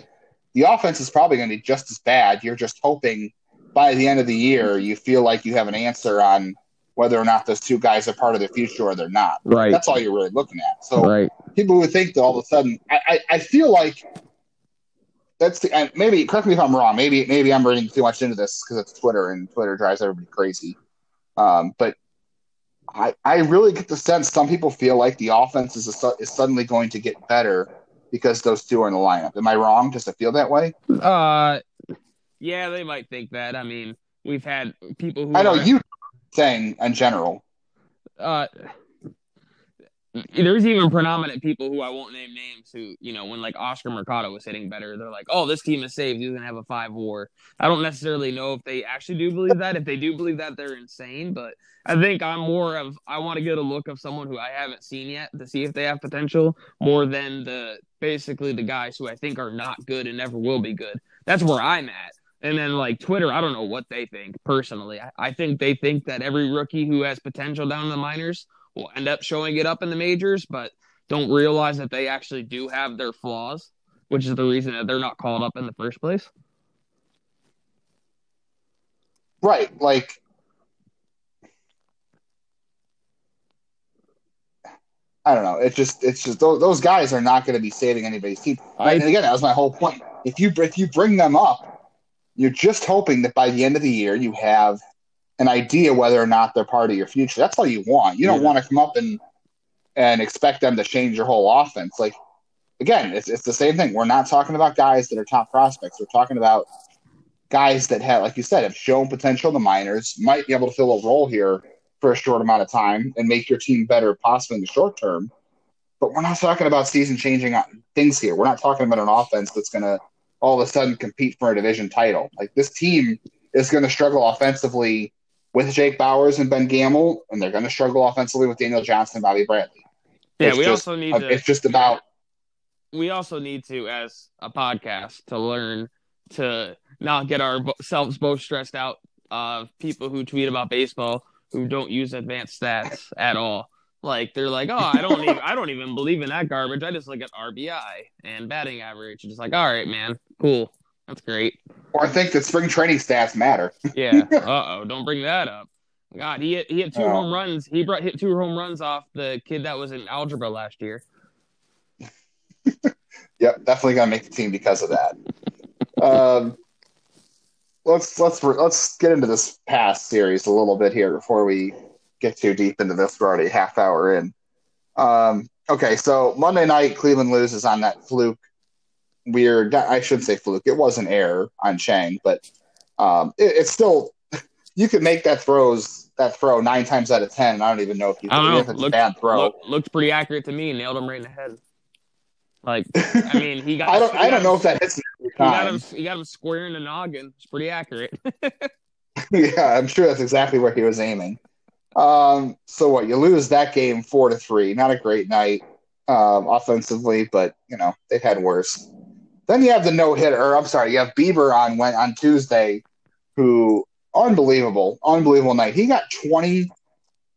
the offense is probably going to be just as bad. You're just hoping by the end of the year you feel like you have an answer on whether or not those two guys are part of the future or they're not. Right. That's all you're really looking at. So right. people would think that all of a sudden, I, I, I feel like that's the, and maybe correct me if I'm wrong. Maybe maybe I'm reading too much into this because it's Twitter and Twitter drives everybody crazy. Um, but I I really get the sense some people feel like the offense is a, is suddenly going to get better because those two are in the lineup. Am I wrong? Does it feel that way? Uh, yeah, they might think that. I mean, we've had people who I know are- you saying in general. uh there's even predominant people who I won't name names who, you know, when like Oscar Mercado was hitting better, they're like, oh, this team is saved. He's going to have a five war. I don't necessarily know if they actually do believe that. If they do believe that, they're insane. But I think I'm more of, I want to get a look of someone who I haven't seen yet to see if they have potential more than the basically the guys who I think are not good and never will be good. That's where I'm at. And then like Twitter, I don't know what they think personally. I, I think they think that every rookie who has potential down in the minors will end up showing it up in the majors, but don't realize that they actually do have their flaws, which is the reason that they're not called up in the first place. Right. Like, I don't know. It's just, it's just those, those guys are not going to be saving anybody's team. I- and again, that was my whole point. If you if you bring them up, you're just hoping that by the end of the year you have an idea whether or not they're part of your future. That's all you want. You don't Yeah. want to come up and and expect them to change your whole offense. Like again, it's it's the same thing. We're not talking about guys that are top prospects. We're talking about guys that have, like you said, have shown potential in the minors, might be able to fill a role here for a short amount of time and make your team better, possibly in the short term. But we're not talking about season changing things here. We're not talking about an offense that's going to all of a sudden compete for a division title. Like this team is going to struggle offensively with Jake Bauers and Ben Gamel, and they're going to struggle offensively with Daniel Johnson and Bobby Bradley. Yeah, It's we just- also need to It's just about we also need to as a podcast to learn to not get ourselves both stressed out of people who tweet about baseball who don't use advanced stats at all. Like they're like, oh, I don't even I don't even believe in that garbage. I just look at RBI and batting average. And just like, all right, man, cool, that's great. Or I think that spring training stats matter. Yeah. uh oh, don't bring that up. God, he hit he hit two Oh. home runs. He brought hit two home runs off the kid that was in algebra last year. Yep, definitely gonna make the team because of that. um, let's let's let's get into this past series a little bit here before we get too deep into this. We're already half hour in. Um, okay, so Monday night, Cleveland loses on that fluke. Weird. I shouldn't say fluke. It was an error on Chang, but um, it, it's still you could make that throws that throw nine times out of ten. And I don't even know if he I don't know. if it's Looked- a bad throw. Look, looked pretty accurate to me. Nailed him right in the head. Like, I mean, he got. I don't I don't know him- if that hits He got him. He got him square in the noggin. It's pretty accurate. yeah, I'm sure that's exactly where he was aiming. Um, so what? You lose that game four to three. Not a great night um, offensively, but you know they've had worse. Then you have the no hitter. Or I'm sorry, you have Bieber on went on Tuesday, who unbelievable, unbelievable night. He got 20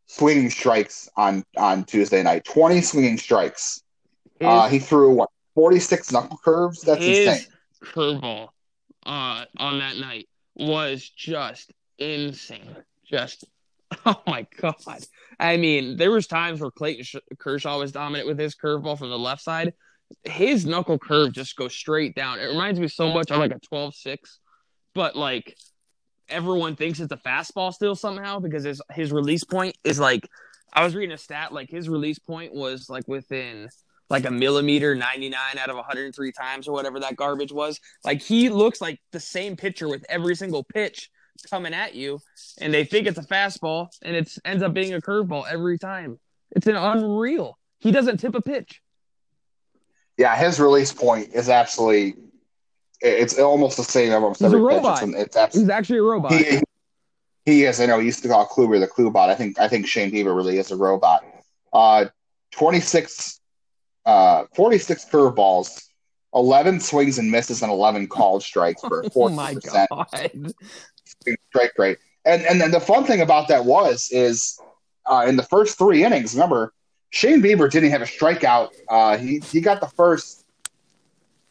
swinging strikes on on Tuesday night. 20 swinging strikes. His, Uh, he threw what 46 knuckle curves. That's his insane. curveball uh, on that night was just insane. Just oh my god! I mean, there was times where Clayton Sh- Kershaw was dominant with his curveball from the left side. His knuckle curve just goes straight down. It reminds me so much of like a 12-6, but like everyone thinks it's a fastball still somehow because his his release point is like I was reading a stat like his release point was like within like a millimeter 99 out of 103 times or whatever that garbage was. Like he looks like the same pitcher with every single pitch coming at you, and they think it's a fastball, and it ends up being a curveball every time. It's an unreal. He doesn't tip a pitch. Yeah, his release point is absolutely. It's almost the same almost He's a every pitch. robot. It's, it's. He's actually a robot. He, he is. I know. He used to call Kluber the Klubot. I think. I think Shane Bieber really is a robot. Uh, twenty six, uh, forty six curveballs, eleven swings and misses, and eleven called strikes for oh forty my god! strike rate. And and then the fun thing about that was is uh, in the first three innings. Remember, Shane Bieber didn't have a strikeout. Uh, he he got the first.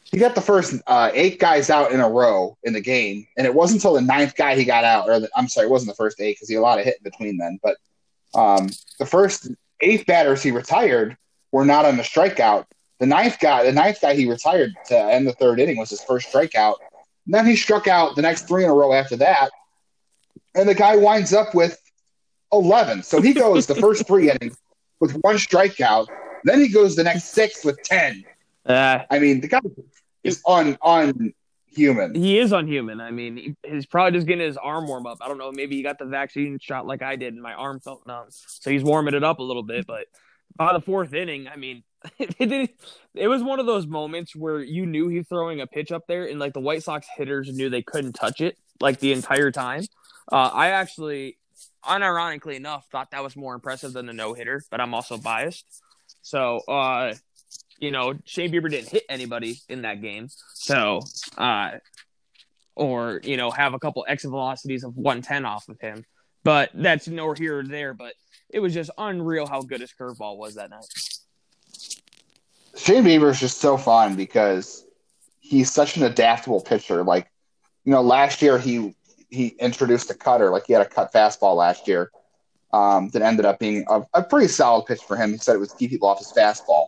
He got the first uh, eight guys out in a row in the game, and it wasn't until the ninth guy he got out. Or the, I'm sorry, it wasn't the first eight because he had a lot of hit in between then. But um, the first eight batters he retired were not on the strikeout. The ninth guy, the ninth guy he retired to end the third inning was his first strikeout. And then he struck out the next three in a row after that, and the guy winds up with eleven. So he goes the first three innings with one strikeout. Then he goes the next six with ten. Uh, I mean, the guy is on on human. he is unhuman. I mean, he, he's probably just getting his arm warm up. I don't know. Maybe he got the vaccine shot like I did, and my arm felt numb, so he's warming it up a little bit. But by the fourth inning, I mean, it, it was one of those moments where you knew he was throwing a pitch up there, and like the White Sox hitters knew they couldn't touch it like the entire time. Uh, I actually, unironically enough, thought that was more impressive than the no hitter, but I'm also biased. So, uh, you know, Shane Bieber didn't hit anybody in that game. So, uh, or, you know, have a couple exit velocities of 110 off of him. But that's nor here or there. But it was just unreal how good his curveball was that night. Shane Bieber is just so fun because he's such an adaptable pitcher. Like, you know, last year he he introduced a cutter. Like he had a cut fastball last year um, that ended up being a, a pretty solid pitch for him. He said it was keep people off his fastball.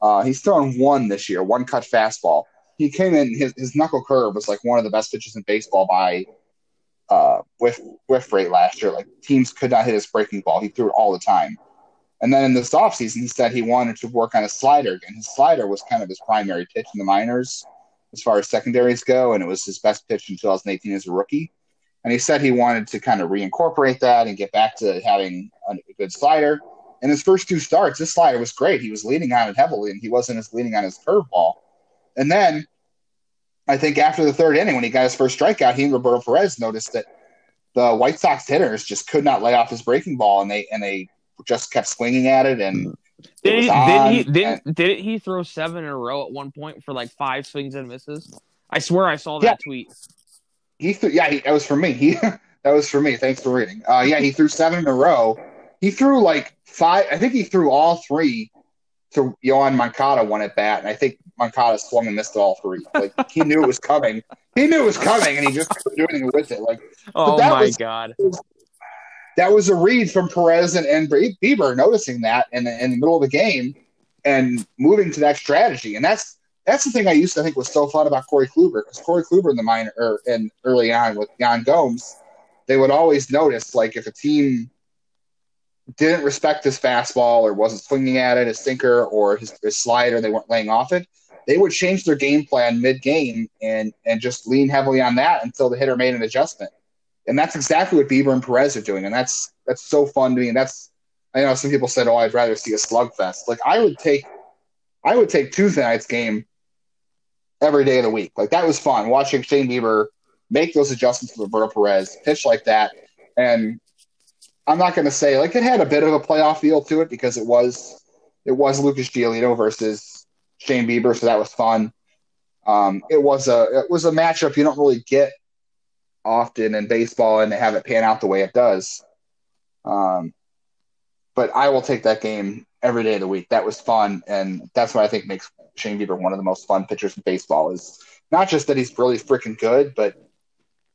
Uh, he's thrown one this year, one cut fastball. He came in his, his knuckle curve was like one of the best pitches in baseball by uh, whiff whiff rate last year. Like teams could not hit his breaking ball. He threw it all the time. And then in this offseason, he said he wanted to work on his slider again. His slider was kind of his primary pitch in the minors as far as secondaries go, and it was his best pitch in 2018 as a rookie. And he said he wanted to kind of reincorporate that and get back to having a good slider. In his first two starts, this slider was great. He was leaning on it heavily, and he wasn't as leaning on his curveball. And then I think after the third inning, when he got his first strikeout, he and Roberto Perez noticed that the White Sox hitters just could not lay off his breaking ball, and they and they just kept swinging at it. And mm-hmm. it Did was he, on, did he and- didn't didn't he throw seven in a row at one point for like five swings and misses? I swear I saw that Yeah. tweet. He threw. Yeah, he, that was for me. He that was for me. Thanks for reading. Uh, yeah, he threw seven in a row. He threw like five. I think he threw all three to Yoan Moncada one at bat, and I think Moncada swung and missed all three. Like he knew it was coming. He knew it was coming, and he just couldn't do anything with it. Like Oh that my was- god! that was a read from Perez and, and Bieber noticing that in the, in the middle of the game and moving to that strategy. And that's that's the thing I used to think was so fun about Corey Kluber because Corey Kluber in the minor er, or and early on with Yan Gomes, they would always notice like if a team didn't respect his fastball or wasn't swinging at it, his sinker or his, his slider, they weren't laying off it. They would change their game plan mid game and and just lean heavily on that until the hitter made an adjustment. and that's exactly what Bieber and Perez are doing, and that's that's so fun to me. And that's I know some people said, "Oh, I'd rather see a slugfest." Like I would take, I would take Tuesday night's game every day of the week. Like that was fun watching Shane Bieber make those adjustments to Roberto Perez, pitch like that, and I'm not going to say like it had a bit of a playoff feel to it because it was it was Lucas Giolito versus Shane Bieber, so that was fun. Um, it was a it was a matchup you don't really get often in baseball and to have it pan out the way it does. Um, but I will take that game every day of the week. That was fun, and that's what I think makes Shane Bieber one of the most fun pitchers in baseball. Is not just that he's really freaking good, but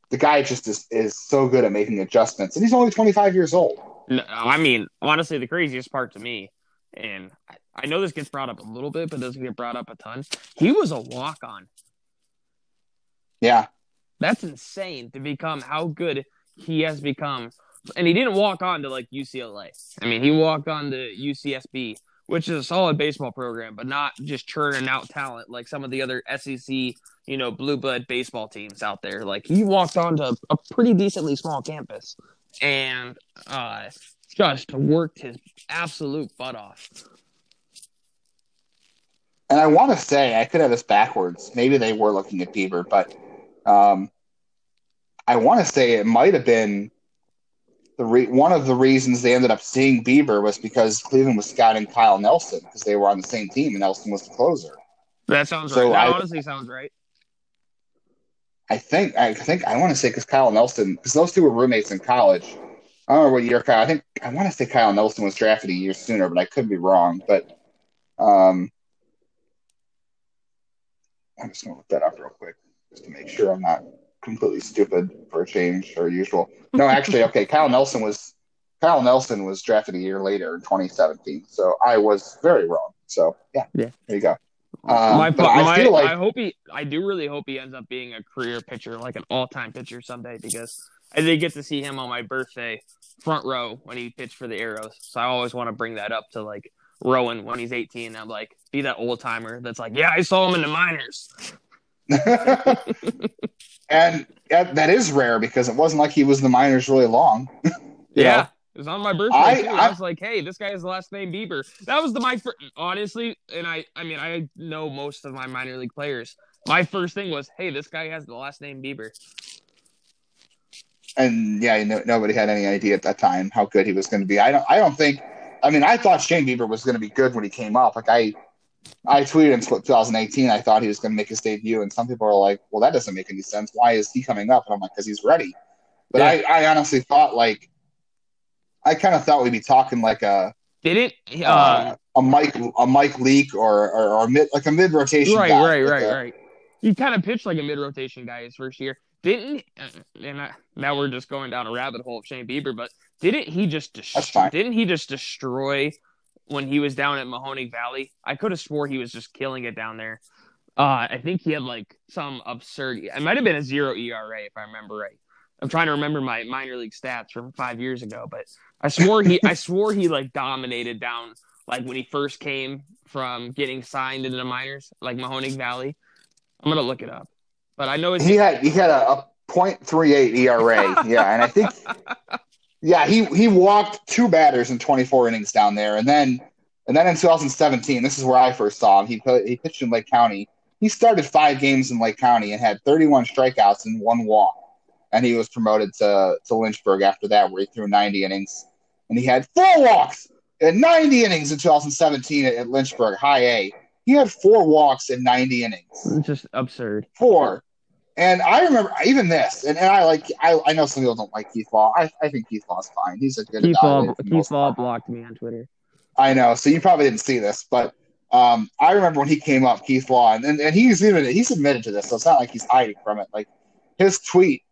the guy just is, is so good at making adjustments, and he's only 25 years old. No, I mean, honestly, the craziest part to me, and I know this gets brought up a little bit, but doesn't get brought up a ton. He was a walk on. Yeah. That's insane to become how good he has become. And he didn't walk on to like UCLA. I mean, he walked on to UCSB, which is a solid baseball program, but not just churning out talent like some of the other SEC, you know, blue blood baseball teams out there. Like he walked on to a pretty decently small campus and uh just worked his absolute butt off. And I want to say I could have this backwards. Maybe they were looking at Bieber, but um, I want to say it might have been the re- one of the reasons they ended up seeing Bieber was because Cleveland was scouting Kyle Nelson because they were on the same team and Nelson was the closer. That sounds so right. That I, honestly sounds right. I think I think I want to say because Kyle Nelson because those two were roommates in college. I don't know what year Kyle. I think I want to say Kyle Nelson was drafted a year sooner, but I could be wrong. But um, I'm just gonna look that up real quick just to make sure I'm not completely stupid for a change or usual. No, actually, okay. Kyle Nelson was Kyle Nelson was drafted a year later in 2017, so I was very wrong. So yeah, yeah, there you go. Um, my, but I feel like I hope he. I do really hope he ends up being a career pitcher, like an all-time pitcher someday, because I did get to see him on my birthday, front row when he pitched for the Arrows. So I always want to bring that up to like Rowan when he's 18. I'm like, be that old timer that's like, yeah, I saw him in the minors. and that is rare because it wasn't like he was in the minors really long. yeah. Know? It was on my birthday I, too. I, I, was like, "Hey, this guy has the last name Bieber." That was the my first, honestly, and I, I mean, I know most of my minor league players. My first thing was, "Hey, this guy has the last name Bieber." And yeah, no, nobody had any idea at that time how good he was going to be. I don't, I don't think I mean, I thought Shane Bieber was going to be good when he came up. Like I, I tweeted in 2018, I thought he was going to make his debut, and some people are like, "Well, that doesn't make any sense. Why is he coming up?" And I'm like, "Because he's ready." But yeah. I, I honestly thought like, I kind of thought we'd be talking like a did it uh, uh, a Mike a Mike Leake or or, or mid like a mid rotation right right right the, right. He kind of pitched like a mid rotation guy his first year. Didn't and I, now we're just going down a rabbit hole of Shane Bieber, but didn't he just destroy? Didn't he just destroy when he was down at Mahoning Valley? I could have swore he was just killing it down there. Uh, I think he had like some absurd. It might have been a zero ERA if I remember right. I'm trying to remember my minor league stats from five years ago, but I swore he I swore he like dominated down like when he first came from getting signed into the minors, like Mahoning Valley. I'm gonna look it up. But I know he had he had a, a .38 ERA. yeah, and I think yeah, he he walked two batters in 24 innings down there, and then and then in 2017, this is where I first saw him. He he pitched in Lake County. He started five games in Lake County and had 31 strikeouts and one walk, and he was promoted to to Lynchburg after that, where he threw 90 innings, and he had four walks and 90 innings in 2017 at, at Lynchburg High A. He had four walks in 90 innings. It's just absurd. Four. And I remember even this, and, and I like I, I know some people don't like Keith Law. I, I think Keith Law's fine. He's a good Keith Law. Keith Law blocked me on Twitter. I know, so you probably didn't see this, but um, I remember when he came up, Keith Law, and, and, and he's even he's admitted to this, so it's not like he's hiding from it. Like his tweet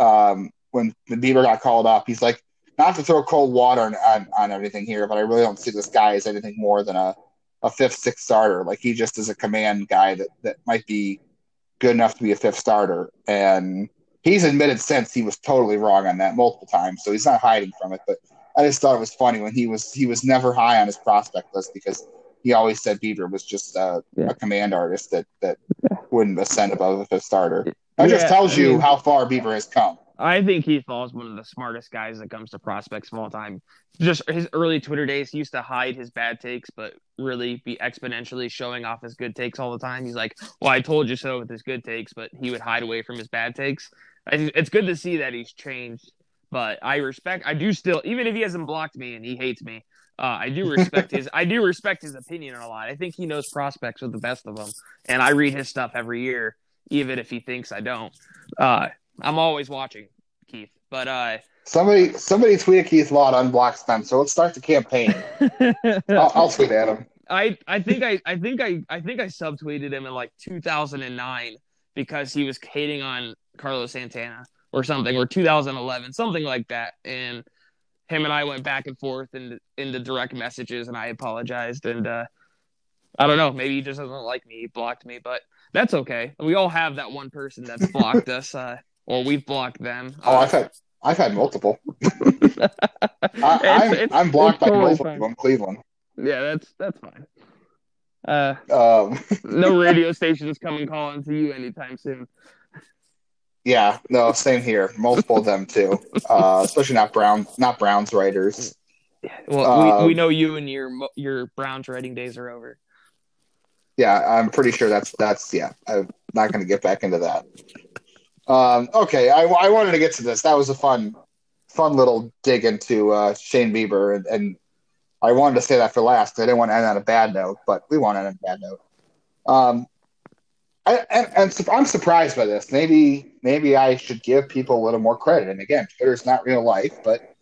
um, when the Bieber got called up, he's like, not to throw cold water on, on, on everything here, but I really don't see this guy as anything more than a, a fifth, sixth starter. Like he just is a command guy that, that might be good enough to be a fifth starter. And he's admitted since he was totally wrong on that multiple times, so he's not hiding from it. But I just thought it was funny when he was he was never high on his prospect list because he always said Bieber was just a, yeah. a command artist that that wouldn't ascend above a fifth starter. That yeah, just tells you I mean, how far Bieber has come. I think Keith Law is one of the smartest guys that comes to prospects of all time. Just his early Twitter days, he used to hide his bad takes, but really be exponentially showing off his good takes all the time. He's like, "Well, I told you so" with his good takes, but he would hide away from his bad takes. It's good to see that he's changed, but I respect. I do still, even if he hasn't blocked me and he hates me, uh, I do respect his. I do respect his opinion a lot. I think he knows prospects with the best of them, and I read his stuff every year, even if he thinks I don't. Uh, I'm always watching Keith, but uh, somebody somebody tweeted Keith Law to unblock Spencer. Let's start the campaign. I'll, I'll, tweet at him. I I think I I think I I think I subtweeted him in like 2009 because he was hating on Carlos Santana or something, or 2011, something like that, and him and I went back and forth in in the direct messages, and I apologized. And uh, I don't know, maybe he just doesn't like me. He blocked me, but that's okay. We all have that one person that's blocked us, uh, or we've blocked them. Oh, uh, I've had I've had multiple. I, am I'm blocked by totally multiple from Cleveland. Yeah, that's that's fine. Uh, um. no radio stations coming calling to you anytime soon. Yeah, no, same here. Multiple of them too. Uh, especially not Brown, not Browns writers. Well, um, we, we know you and your your Browns writing days are over. Yeah, I'm pretty sure that's that's yeah. I'm not going to get back into that. Um, okay, I, I wanted to get to this. That was a fun, fun little dig into uh, Shane Bieber, and, and I wanted to say that for last. I didn't want to end on a bad note, but we want to end on a bad note. Um, I, and, and I'm surprised by this. Maybe maybe I should give people a little more credit. And again, Twitter's not real life, but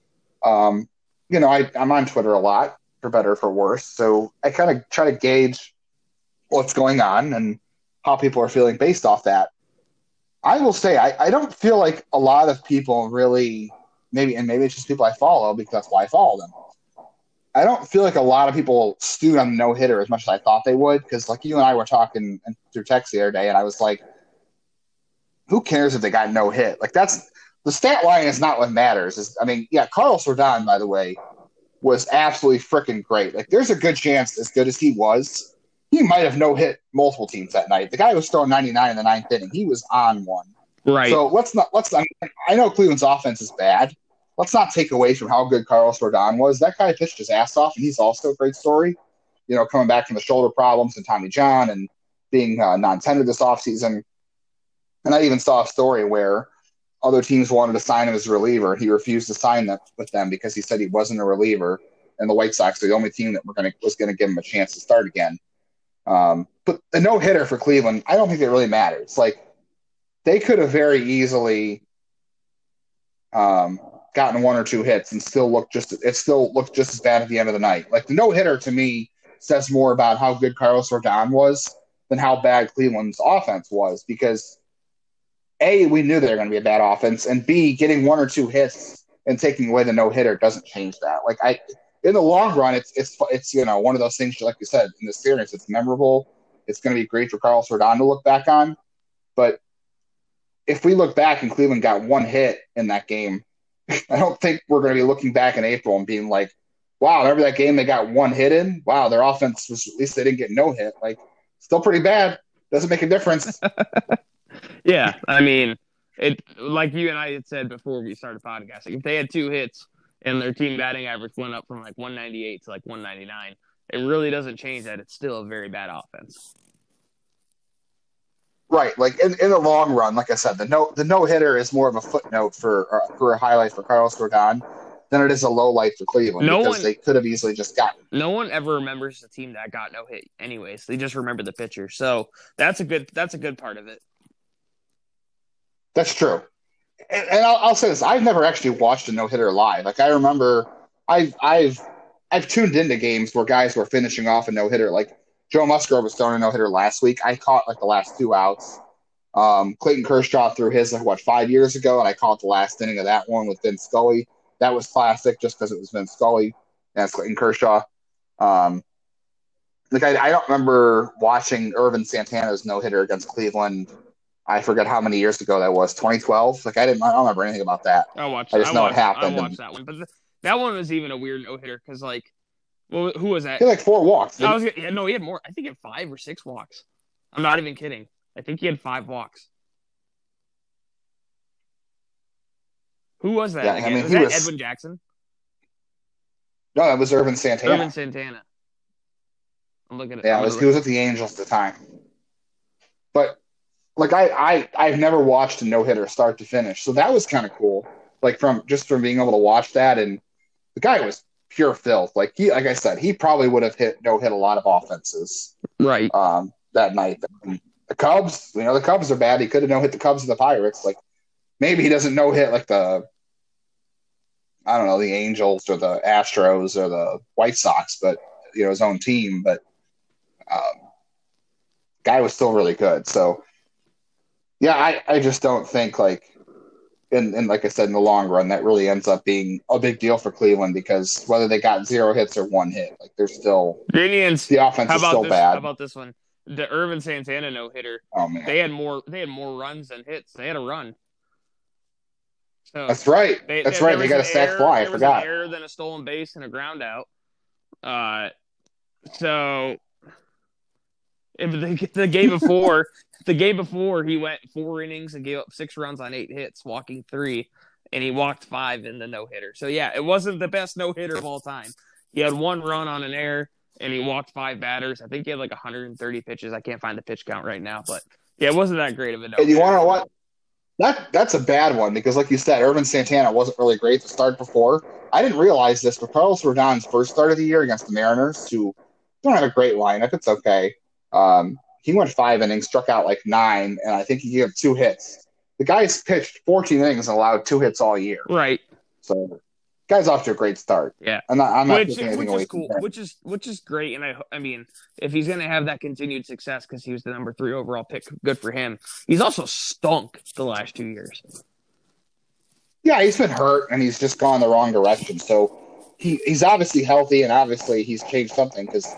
um, you know, I, I'm on Twitter a lot, for better or for worse. So I kind of try to gauge what's going on and how people are feeling based off that. I will say I, I don't feel like a lot of people really maybe and maybe it's just people I follow because that's why I follow them I don't feel like a lot of people stewed on no hitter as much as I thought they would. Because like you and I were talking through text the other day, and I was like, "Who cares if they got no hit? Like that's the stat line is not what matters." Is I mean, yeah, Carlos Rodon, by the way, was absolutely freaking great. Like there's a good chance, as good as he was, he might have no hit multiple teams that night. The guy was throwing 99 in the ninth inning. He was on one. Right. So let's not let's. I, mean, I know Cleveland's offense is bad let's not take away from how good Carlos Rodon was. That guy pitched his ass off, and he's also a great story. You know, coming back from the shoulder problems and Tommy John and being uh, non-tendered this offseason. And I even saw a story where other teams wanted to sign him as a reliever. He refused to sign them with them because he said he wasn't a reliever, and the White Sox are the only team that were going was going to give him a chance to start again. Um, but the no hitter for Cleveland, I don't think it really matters. Like they could have very easily um, gotten one or two hits and still looked just it still looked just as bad at the end of the night. Like the no hitter to me says more about how good Carlos Rodon was than how bad Cleveland's offense was because a we knew they were going to be a bad offense and b getting one or two hits and taking away the no hitter doesn't change that. Like I in the long run it's it's it's you know one of those things like you said in the series it's memorable. It's going to be great for Carlos Rodon to look back on, but if we look back and Cleveland got one hit in that game I don't think we're going to be looking back in April and being like, wow, remember that game they got one hit in? Wow, their offense was at least they didn't get no hit. Like, still pretty bad. Doesn't make a difference. yeah, I mean, it like you and I had said before we started podcasting. If they had two hits and their team batting average went up from like 198 to like 199, it really doesn't change that. It's still a very bad offense. Right, like in, in the long run, like I said, the no the no hitter is more of a footnote for uh, for a highlight for Carlos Rodon than it is a low light for Cleveland no because one, they could have easily just gotten. No one ever remembers the team that got no hit, anyways. They just remember the pitcher, so that's a good that's a good part of it. That's true, and, and I'll, I'll say this: I've never actually watched a no hitter live. Like I remember, I've I've I've tuned into games where guys were finishing off a no hitter, like Joe Musgrove was throwing a no hitter last week. I caught like the last two outs. Um, Clayton Kershaw threw his like what five years ago, and I caught the last inning of that one with Vin Scully. That was classic, just because it was Vin Scully and Clayton Kershaw. Um, like I, I don't remember watching Ervin Santana's no hitter against Cleveland. I forget how many years ago that was. 2012. Like I didn't. I don't remember anything about that. I watched. I just I know watched, it happened. I watched and, that one, but the, that one was even a weird no hitter because like well, who was that? He had like four walks. I was yeah, no, he had more. I think he had five or six walks. I'm not even kidding. I think he had five walks. Who was that? Yeah, I mean, was he that was- Edwin Jackson? No, that was Ervin Santana. Ervin Santana. I'm looking at Yeah, it was, he was with the Angels at the time. But like I, I I've never watched a no hitter start to finish, so that was kind of cool. Like from just from being able to watch that, and the guy was pure filth. Like he, like I said, he probably would have hit no hit a lot of offenses Right. um, that night. And the Cubs, you know, the Cubs are bad. He could have no hit the Cubs and the Pirates. Like maybe he doesn't no hit like the I don't know the Angels or the Astros or the White Sox, but you know his own team. But um, guy was still really good. So yeah, I, I just don't think like and and like I said in the long run that really ends up being a big deal for Cleveland because whether they got zero hits or one hit, like they're still The Indians. the offense is still this? bad. How about this one? The Ervin Santana no hitter. oh man, They had more. They had more runs than hits. They had a run. So that's right. They, that's right. They got a was sack error- fly. I was forgot. An error, then a stolen base and a ground out. Uh, so if the, the game before, the game before, he went four innings and gave up six runs on eight hits, walking three, and he walked five in the no hitter. So yeah, it wasn't the best no hitter of all time. He had one run on an error, and he walked five batters. I think he had like 130 pitches. I can't find the pitch count right now, but yeah, it wasn't that great of a no. And you want to know what? That that's a bad one because, like you said, Ervin Santana wasn't really great to start before. I didn't realize this, but Carlos Rodon's first start of the year against the Mariners, who don't have a great lineup, it's okay. Um, he went five innings, struck out like nine, and I think he gave two hits. The guy's pitched 14 innings and allowed two hits all year. Right. So, guy's off to a great start. Yeah. I'm not. I'm not which, which is cool, which is which is great, and I I mean, if he's gonna have that continued success because he was the number three overall pick, good for him. He's also stunk the last two years. Yeah, he's been hurt and he's just gone the wrong direction. So he, he's obviously healthy and obviously he's changed something because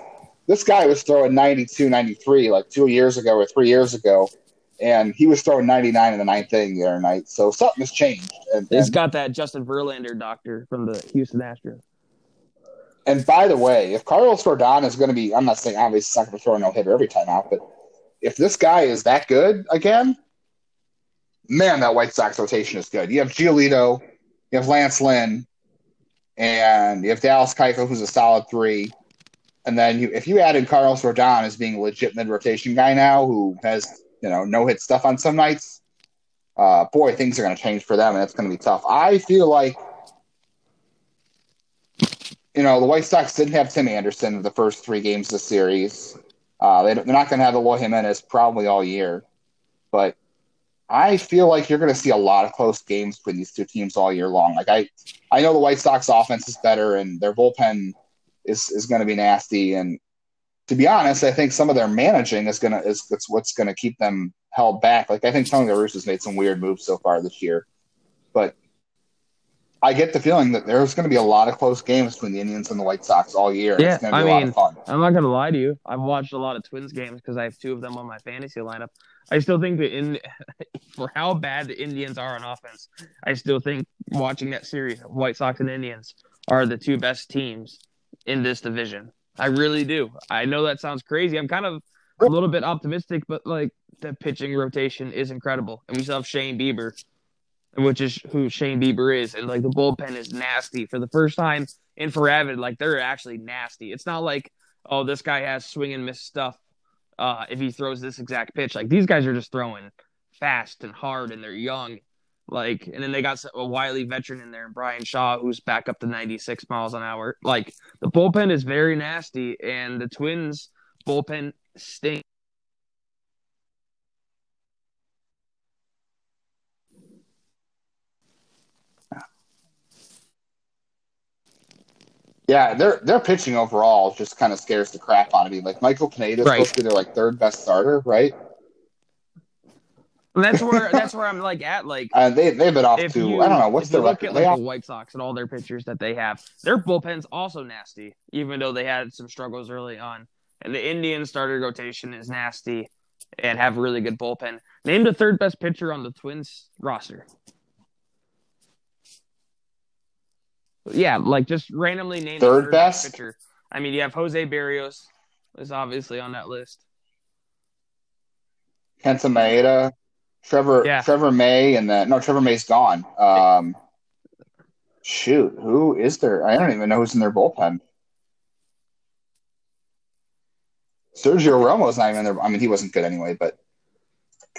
this guy was throwing 92, 93 like two years ago or three years ago, and he was throwing 99 in the ninth inning the other night. So something has changed. And, He's and, got that Justin Verlander doctor from the Houston Astros. and by the way, if Carlos Rodon is going to be, I'm not saying obviously he's not going to throw a no hitter every time out, but if this guy is that good again, man, that White Sox rotation is good. You have Giolito, you have Lance Lynn, and you have Dallas Keuchel, who's a solid three. And then you, if you add in Carlos Rodon as being a legit mid rotation guy now, who has you know no hit stuff on some nights, uh, boy, things are going to change for them, and it's going to be tough. I feel like you know the White Sox didn't have Tim Anderson in the first three games of the series. Uh, they, they're not going to have Eloy Jimenez probably all year, but I feel like you're going to see a lot of close games between these two teams all year long. Like I, I know the White Sox offense is better and their bullpen is is going to be nasty. And to be honest, I think some of their managing is going to is that's what's going to keep them held back. Like I think Tony La Russa's made some weird moves so far this year, but I get the feeling that there's going to be a lot of close games between the Indians and the White Sox all year. Yeah, it's going to be I a lot mean, of fun. I'm not gonna lie to you. I've watched a lot of Twins games because I have two of them on my fantasy lineup. I still think that in for how bad the Indians are on offense, I still think watching that series, White Sox and Indians, are the two best teams in this division. I really do. I know that sounds crazy. I'm kind of a little bit optimistic, but like the pitching rotation is incredible, and we still have Shane Bieber, which is who Shane Bieber is, and like the bullpen is nasty for the first time in forever. Like they're actually nasty. It's not like oh this guy has swing and miss stuff. Uh, if he throws this exact pitch, like these guys are just throwing fast and hard, and they're young. Like, and then they got a wily veteran in there, and Bryan Shaw, who's back up to 96 miles an hour. Like, the bullpen is very nasty, and the Twins' bullpen stinks. Yeah, their their pitching overall just kind of scares the crap out of me. Like Michael Pineda is Right. supposed to be their like third best starter, right? That's where that's where I'm like at. Like, Uh, they they've been off to you, I don't know what's look record. at like the White Sox and all their pitchers that they have, their bullpen's also nasty, even though they had some struggles early on. And the Indian starter rotation is nasty and have really good bullpen. Name the third best pitcher on the Twins roster. Yeah, like just randomly name the Third best? pitcher. I mean, you have Jose Berrios is obviously on that list. Kenta Maeda, Trevor Yeah. Trevor May, and then no Trevor May's gone. Um, shoot, who is there? I don't even know who's in their bullpen. Sergio Romo's not even there. I mean, he wasn't good anyway, but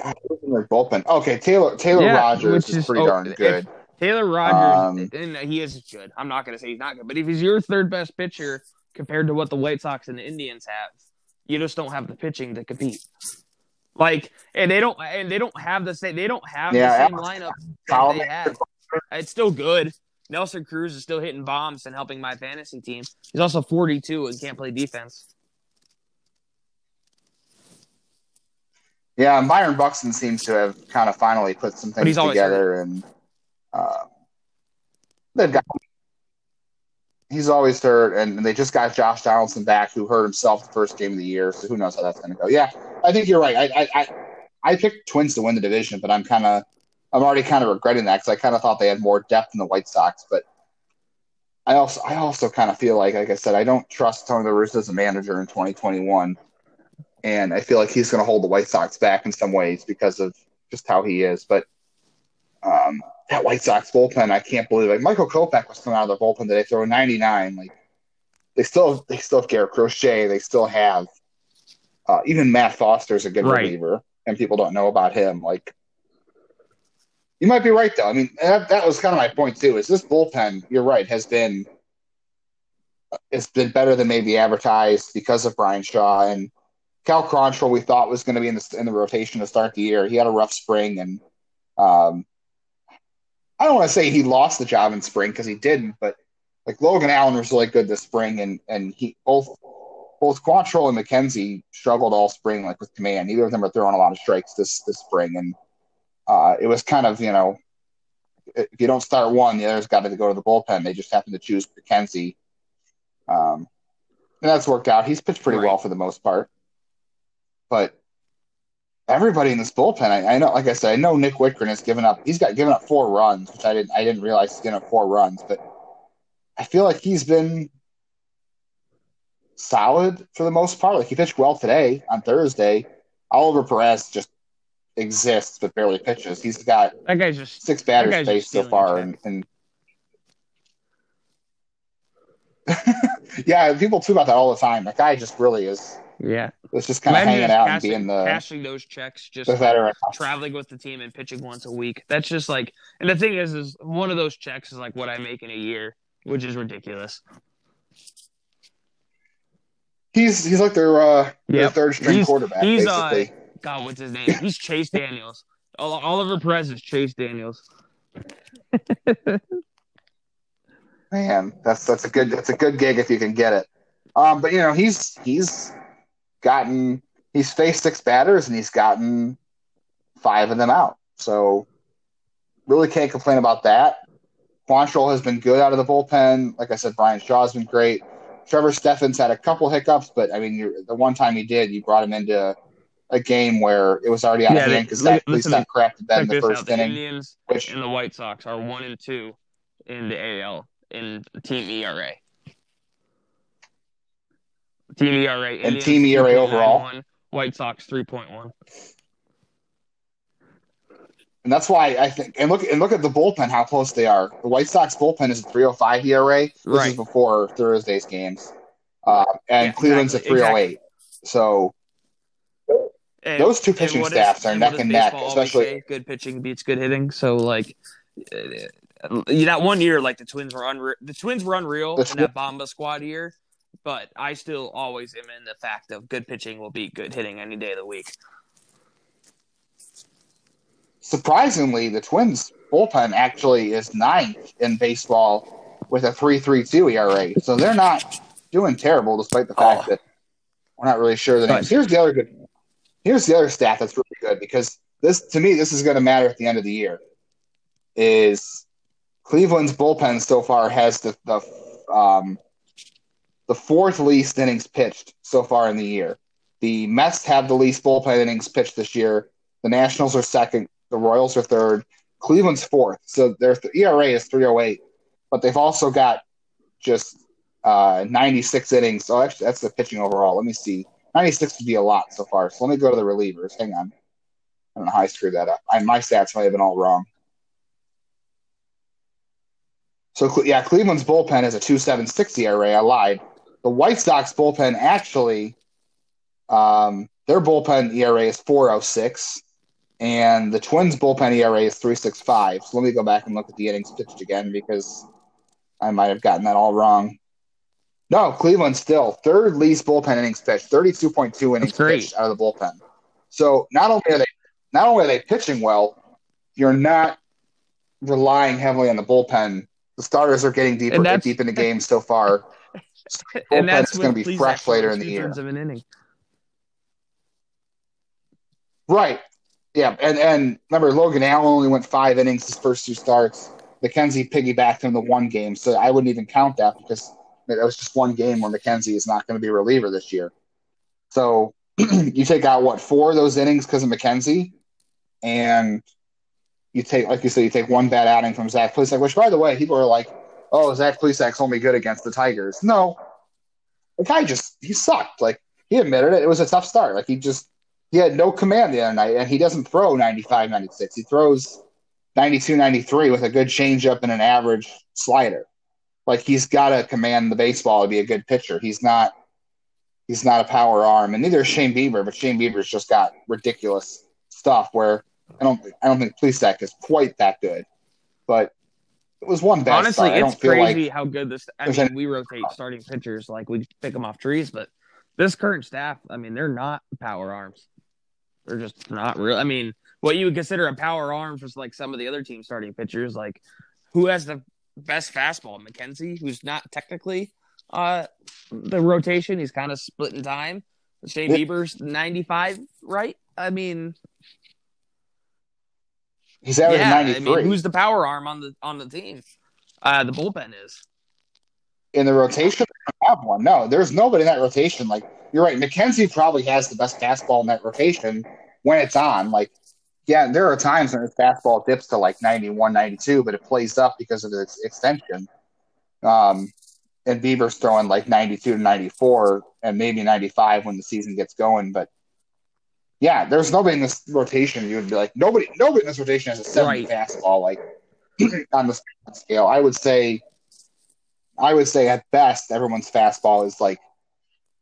God, who's in their bullpen? Okay, Taylor Taylor Yeah, Rogers is, is- pretty oh, darn good. Taylor Rogers, Um, and he is good. I'm not going to say he's not good, but if he's your third best pitcher compared to what the White Sox and the Indians have, you just don't have the pitching to compete. Like, and they don't, and they don't have the same. They don't have Yeah, the same lineup that they had. It's still good. Nelson Cruz is still hitting bombs and helping my fantasy team. He's also 42 and can't play defense. Yeah, Byron Buxton seems to have kind of finally put some things together, and uh, they've got. He's always hurt, and they just got Josh Donaldson back, who hurt himself the first game of the year. So who knows how that's going to go? Yeah, I think you're right. I I I, I picked Twins to win the division, but I'm kind of I'm already kind of regretting that because I kind of thought they had more depth than the White Sox, but. I also, I also kind of feel like, like I said, I don't trust Tony La Russa as a manager in 2021 and I feel like he's going to hold the White Sox back in some ways because of just how he is. But um, that White Sox bullpen, I can't believe. Like Michael Kopech was coming out of the bullpen today, throwing 99. Like they still, they still have Garrett Crochet. They still have uh, even Matt Foster's a good Right. reliever, and people don't know about him. Like you might be right though. I mean, that, that was kind of my point too. Is this bullpen? You're right. Has been it's been better than maybe advertised because of Bryan Shaw and Cal Quantrill. We thought was going to be in the in the rotation to start the year. He had a rough spring, and um, I don't want to say he lost the job in spring because he didn't, but like Logan Allen was really good this spring, and and he both both Quantrill and McKenzie struggled all spring, like with command. Neither of them are throwing a lot of strikes this this spring, and uh, it was kind of you know if you don't start one, the other's got to go to the bullpen. They just happened to choose McKenzie. Um, and that's worked out. He's pitched pretty Right. well for the most part. But everybody in this bullpen, I, I know, like I said, I know Nick Wittgren has given up. He's got given up four runs, which I didn't. I didn't realize he's given up four runs, but I feel like he's been solid for the most part. Like he pitched well today on Thursday. Oliver Perez just exists but barely pitches. He's got That guy's just six batters faced so far, and, and yeah, people tweet about that all the time. That guy just really is. yeah. it's just kind of hanging out passing, and being the, cashing those checks just the traveling with the team and pitching once a week. That's just like, and the thing is, is one of those checks is like what I make in a year, which is ridiculous. He's he's like their uh their third string He's- quarterback, he's, uh, basically. God, what's his name? He's Chase Daniels. Oliver Perez is Chase Daniels. Man, that's that's a good that's a good gig if you can get it. Um, but you know he's he's gotten he's faced six batters and he's gotten five of them out. So really can't complain about that. Quantrill has been good out of the bullpen. Like I said, Bryan Shaw's been great. Trevor Stephan's had a couple hiccups, but I mean, you're, the one time he did, you brought him into a game where it was already out Yeah, of hand because li- at least that been Check in the first out: first the. Indians Which and the White Sox are one and two in the AL in team ERA. Team ERA And Indians, team ERA overall? White Sox three point one. And that's why I think and look and look at the bullpen how close they are. The White Sox bullpen is a 305 ERA. This is before Thursday's games. Uh, and Yeah, Cleveland's exactly, a 308. So And- Those two pitching staffs are and neck and neck, especially- good pitching beats good hitting. So like, uh, that one year, like the Twins were unreal. The Twins were unreal in that Bomba squad year, but I still always am in the fact of good pitching will beat good hitting any day of the week. surprisingly, the Twins bullpen actually is ninth in baseball with a 3.32 ERA. So they're not doing terrible, despite the fact Oh. that we're not really sure the names. Here's the other good. Here's the other stat that's really good because this, to me, this is going to matter at the end of the year. Is Cleveland's bullpen so far has the the um, the fourth least innings pitched so far in the year. The Mets have the least bullpen innings pitched this year. The Nationals are second. The Royals are third. Cleveland's fourth. So their th- ERA is 308, but they've also got just uh, 96 innings. So actually, that's the pitching overall. Let me see. 96 would be a lot so far. So let me go to the relievers. Hang on. I don't know how I screwed that up. I, my stats might have been all wrong. So yeah, Cleveland's bullpen is a two seven six ERA. I lied. The White Sox bullpen actually, um, their bullpen ERA is four oh six, and the Twins bullpen ERA is three six five. So let me go back and look at the innings pitched again because I might have gotten that all wrong. No, Cleveland still third least bullpen innings pitched, thirty-two point two innings pitched out of the bullpen. So not only are they not only are they pitching well, you're not relying heavily on the bullpen. The starters are getting deeper and deep in the game so far. And that's going to be fresh later in the year. Of an inning. Right. Yeah, and and remember Logan Allen only went five innings his first two starts. McKenzie piggybacked him the one game, so I wouldn't even count that because that was just one game where McKenzie is not going to be a reliever this year. So you take out what four of those innings because of McKenzie, and you take, like you said, you take one bad outing from Zach Plesac, which, by the way, people are like, "Oh, Zach Plesac's only good against the Tigers." No, the guy just he sucked. Like he admitted it. It was a tough start. Like he just he had no command the other night, and he doesn't throw 95, 96. He throws 92, 93 with a good changeup and an average slider. Like he's got to command the baseball to be a good pitcher. He's not he's not a power arm, and neither is Shane Bieber. But Shane Bieber's just got ridiculous stuff where I don't I don't think Plesac is quite that good, but it was one bad. Honestly, it's crazy like how good this. I mean, any... we rotate starting pitchers like we pick them off trees, but this current staff, I mean, they're not power arms. They're just not real. I mean, what you would consider a power arm for like some of the other team starting pitchers, like who has the best fastball? McKenzie, who's not technically uh the rotation. He's kind of split in time. Shane Bieber's ninety five, right? I mean, He's averaging yeah, 93. I mean, who's the power arm on the on the team? Uh, the bullpen is. In the rotation, I have one. No, there's nobody in that rotation. Like you're right, McKenzie probably has the best fastball in that rotation when it's on. Like, yeah, there are times when his fastball dips to like 91, 92, but it plays up because of its extension. Um, and Bieber's throwing like 92 to 94 and maybe 95 when the season gets going. But yeah, there's nobody in this rotation. You would be like nobody. Nobody in this rotation has a seventy right. fastball like on the scale. I would say, I would say at best, everyone's fastball is like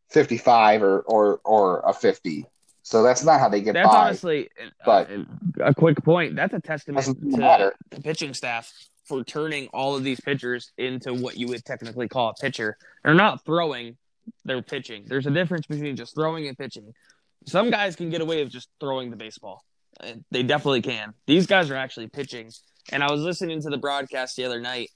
fifty-five or or or a fifty. So that's not how they get that's by. honestly, but uh, a quick point. That's a testament to the pitching staff for turning all of these pitchers into what you would technically call a pitcher. They're not throwing; they're pitching. There's a difference between just throwing and pitching some guys can get away with just throwing the baseball. Uh, they definitely can. These guys are actually pitching. And I was listening to the broadcast the other night,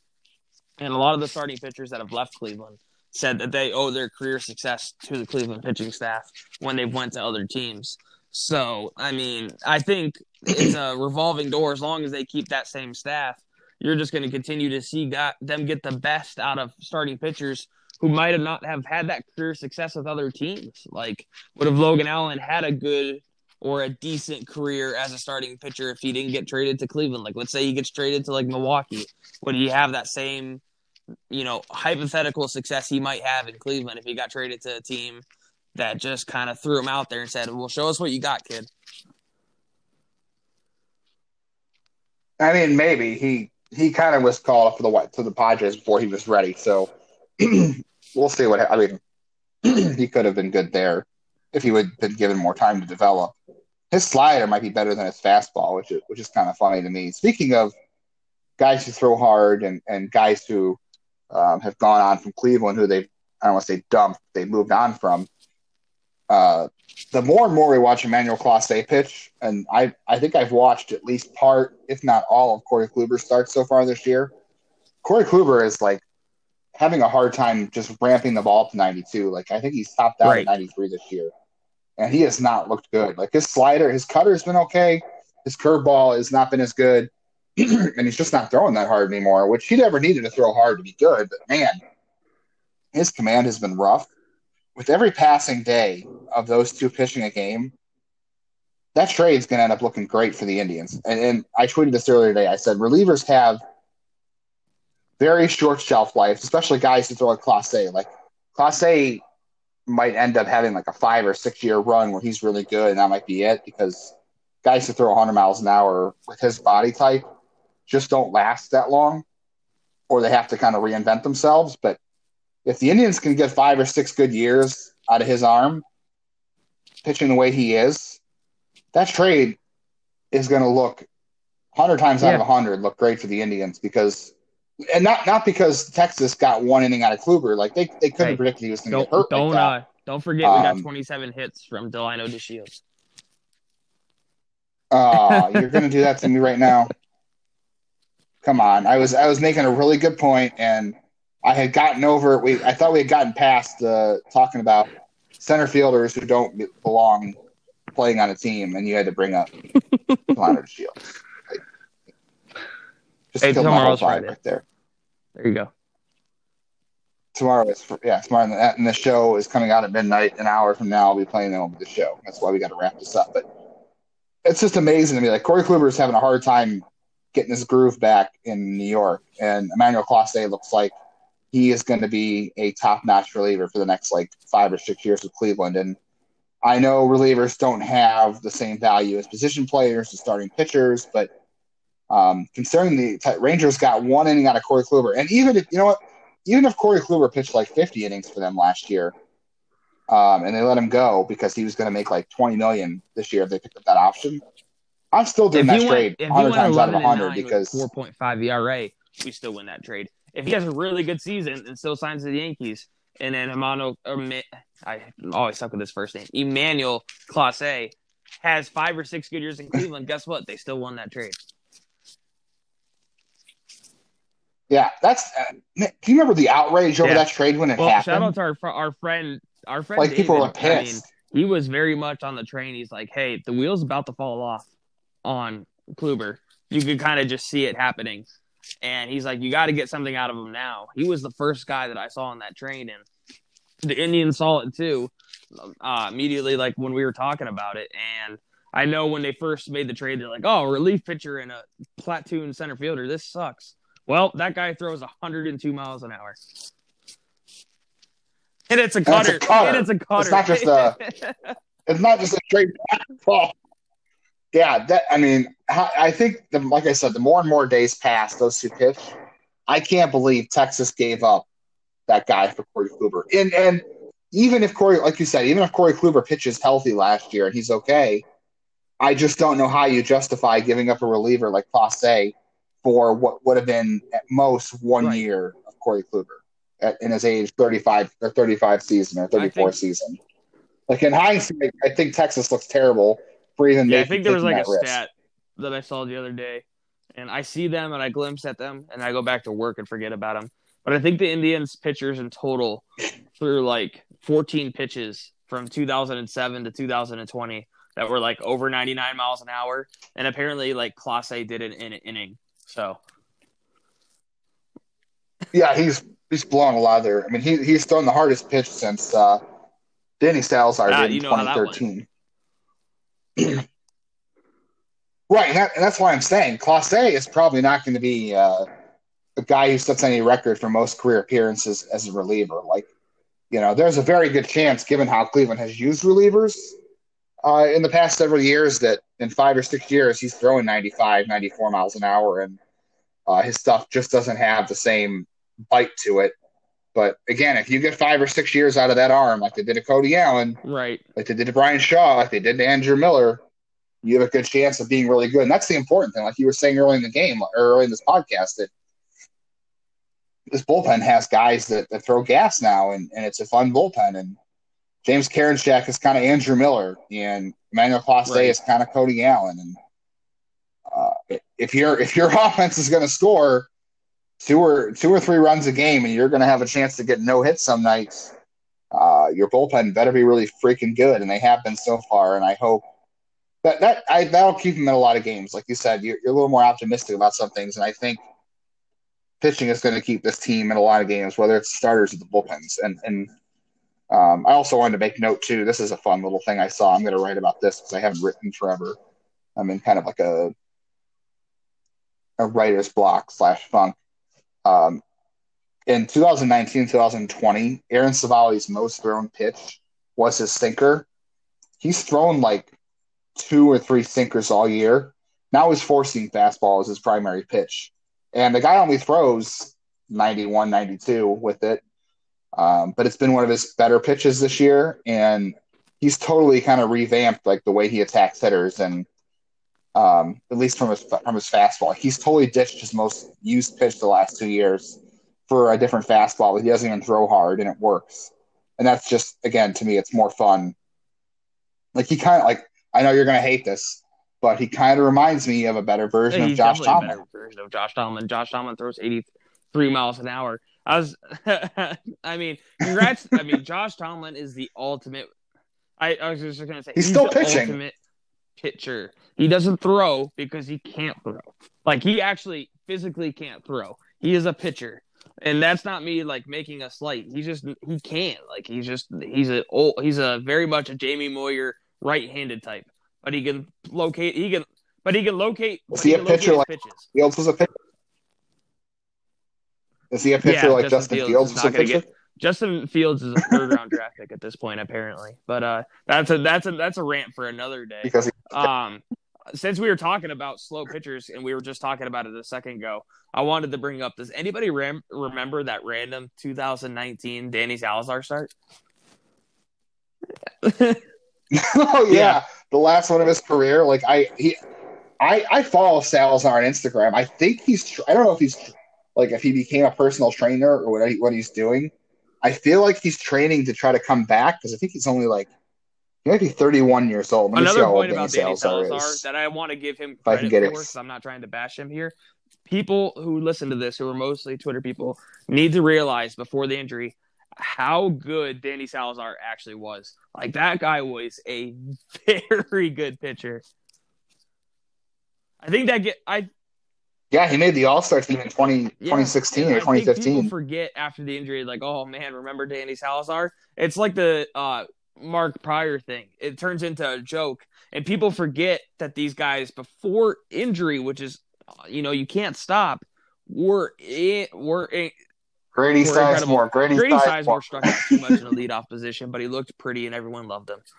and a lot of the starting pitchers that have left Cleveland said that they owe their career success to the Cleveland pitching staff when they went to other teams. So, I mean, I think it's a revolving door. As long as they keep that same staff, you're just going to continue to see got, them get the best out of starting pitchers who might have not have had that career success with other teams. Like, would have Logan Allen had a good or a decent career as a starting pitcher if he didn't get traded to Cleveland? Like, let's say he gets traded to like Milwaukee, would he have that same, you know, hypothetical success he might have in Cleveland if he got traded to a team that just kind of threw him out there and said, "Well, show us what you got, kid." I mean, maybe he he kind of was called up for the to the Padres before he was ready. So we'll see what I mean. he could have been good there if he would have been given more time to develop. His slider might be better than his fastball, which is which is kind of funny to me. Speaking of guys who throw hard and and guys who um, have gone on from Cleveland, who they I don't want to say dumped, they moved on from. Uh, the more and more we watch Emmanuel Clase pitch, and I I think I've watched at least part, if not all, of Corey Kluber's starts so far this year. Corey Kluber is like having a hard time just ramping the ball to 92. Like I think he's topped out right. at 93 this year, and he has not looked good. Like his slider, his cutter's been okay. His curveball has not been as good, and he's just not throwing that hard anymore. Which he never needed to throw hard to be good. But man, his command has been rough. With every passing day of those two pitching a game, that trade is going to end up looking great for the Indians. And, and I tweeted this earlier today. I said relievers have very short shelf life, especially guys who throw a Clase. Like Clase might end up having like a five or six year run where he's really good, and that might be it because guys who throw 100 miles an hour with his body type just don't last that long. or they have to kind of reinvent themselves. But if the Indians can get five or six good years out of his arm, pitching the way he is, that trade is going to look hundred times out Yeah. of hundred look great for the Indians because, and not not because Texas got one inning out of Kluber, like they they couldn't Hey, have predicted he was going to Don't get hurt. don't like uh don't forget we got Um, 27 hits from Delino DeShields. Oh, you're going to do that to me right now. Come on. I was I was making a really good point and I had gotten over we I thought we had gotten past uh, talking about center fielders who don't belong playing on a team and you had to bring up Delino DeShields. Like, just Hey, killed my whole tomorrow's vibe Friday. right there. There you go. Tomorrow is yeah, tomorrow and the show is coming out at midnight. An hour from now, I'll be playing them over the show. That's why we got to wrap this up. But it's just amazing to me. Like Corey Kluber is having a hard time getting his groove back in New York, and Emmanuel Clase looks like he is going to be a top-notch reliever for the next like five or six years with Cleveland. And I know relievers don't have the same value as position players and starting pitchers, but um, considering the Rangers got one inning out of Corey Kluber, and even if you know what, even if Corey Kluber pitched like 50 innings for them last year, um, and they let him go because he was going to make like 20 million this year if they picked up that option, I'm still doing that trade if 100 times out of and 100 because 4.5 ERA, we still win that trade. If he has a really good season and still signs with the Yankees, and then Emmanuel, I always suck with his first name, Emmanuel Clase has five or six good years in Cleveland. Guess what? They still won that trade. Yeah, that's. Uh, do you remember the outrage over Yeah. that trade when it Well, happened? shout out to our our friend, our friend. like people were David. I mean, pissed. he was very much on the train. He's like, "Hey, the wheel's about to fall off on Kluber. You could kind of just see it happening." And he's like, "You got to get something out of him now." He was the first guy that I saw on that train, and the Indians saw it too uh, immediately. Like when we were talking about it, and I know when they first made the trade, they're like, "Oh, relief pitcher and a platoon center fielder. This sucks." Well, that guy throws 102 miles an hour. And it's a And it's cutter. a cutter. It's a cutter. not just a- It's not just a straight ball. Yeah, that I mean, I I think the, like I said, the more and more days pass, those two pitch. I can't believe Texas gave up that guy for Corey Kluber. And and even if Corey, like you said, even if Corey Kluber pitches healthy last year and he's okay, I just don't know how you justify giving up a reliever like Clase for what would have been at most one Right. year of Corey Kluber at, in his age thirty five or thirty five season or thirty four think- season. Like in hindsight, I think Texas looks terrible for even yeah, I think there was like a risk. stat that I saw the other day, and I see them and I glimpse at them, and I go back to work and forget about them. But I think the Indians pitchers in total threw like 14 pitches from 2007 to 2020 that were like over 99 miles an hour, and apparently like Clase did it in an inning. So Yeah, he's he's blown a lot of their. I mean, he he's thrown the hardest pitch since uh, Danny Salazar Ah, did in you know how that went. 2013. right, and, that, and that's why I'm saying Clase is probably not going to be uh, the guy who sets any record for most career appearances as a reliever. Like, you know, there's a very good chance, given how Cleveland has used relievers uh, in the past several years, that in five or six years he's throwing 95, 94 miles an hour, and uh, his stuff just doesn't have the same bite to it. But again, if you get five or six years out of that arm, like they did to Cody Allen, right, like they did to Bryan Shaw, like they did to Andrew Miller, you have a good chance of being really good. And that's the important thing. Like you were saying early in the game, or early in this podcast, that this bullpen has guys that, that throw gas now, and, and it's a fun bullpen. And James Karinchak is kind of Andrew Miller, and Emmanuel Clase Right. is kind of Cody Allen. And uh, if your if your offense is going to score two or two or three runs a game, and you're going to have a chance to get no hits some nights, uh, your bullpen better be really freaking good, and they have been so far. And I hope that that I, that'll keep them in a lot of games. Like you said, you're, you're a little more optimistic about some things, and I think pitching is going to keep this team in a lot of games, whether it's starters or the bullpens. And and um, I also wanted to make note too. This is a fun little thing I saw. I'm going to write about this because I haven't written forever. I'm in kind of like a a writer's block slash funk. Um, in 2019, 2020, Aaron Civale's most thrown pitch was his sinker. He's thrown like two or three sinkers all year. Now he's four seam fastball as his primary pitch. And the guy only throws 91, 92 with it. Um, but it's been one of his better pitches this year, and he's totally kind of revamped like the way he attacks hitters, and um, at least from his from his fastball, he's totally ditched his most used pitch the last two years for a different fastball that he doesn't even throw hard, and it works. And that's just again to me, it's more fun. Like he kind of like I know you're gonna hate this, but he kind of reminds me of a better version He's of Josh Tomlin. version of Josh Tomlin. Josh Tomlin throws 83 miles an hour. I was, I mean, congrats. I mean, Josh Tomlin is the ultimate. I, I was just going to say He's still the pitching. Ultimate pitcher. He doesn't throw because he can't throw. Like he actually physically can't throw. He is a pitcher, and that's not me like making a slight. He just he can't. Like he's just he's a old, he's a very much a Jamie Moyer right-handed type, but he can locate. He can. But he can locate. Is but he a pitcher like- pitches. Fields was a pitcher. Is he a pitcher Yeah, like Justin Justin Fields Fields, is get- Justin Fields is a third round draft pick at this point, apparently. But uh, that's a that's a that's a rant for another day. Because he, Um, since we were talking about slow pitchers and we were just talking about it a second ago, I wanted to bring up: Does anybody rem- remember that random 2019 Danny Salazar start? oh yeah, Yeah. the last one of his career. Like I he, I I follow Salazar on Instagram. I think he's. I don't know if he's like if he became a personal trainer or what he, what he's doing. I feel like he's training to try to come back because I think he's only like he might be 31 years old. Let Another point about Danny Salazar is. that I want to give him I can credit get for, because I'm not trying to bash him here. People who listen to this, who are mostly Twitter people, need to realize before the injury how good Danny Salazar actually was. Like that guy was a very good pitcher. I think that get I Yeah, he made the All Star team in 20, yeah, 2016 and or 2015. People forget after the injury, like, oh man, remember Danny Salazar? It's like the uh, Mark Prior thing. It turns into a joke, and people forget that these guys before injury, which is, you know, you can't stop. Were in, were in, Grady Sizemore. Grady, Grady Sizemore. Struck out too much in a leadoff position, but he looked pretty and everyone loved him.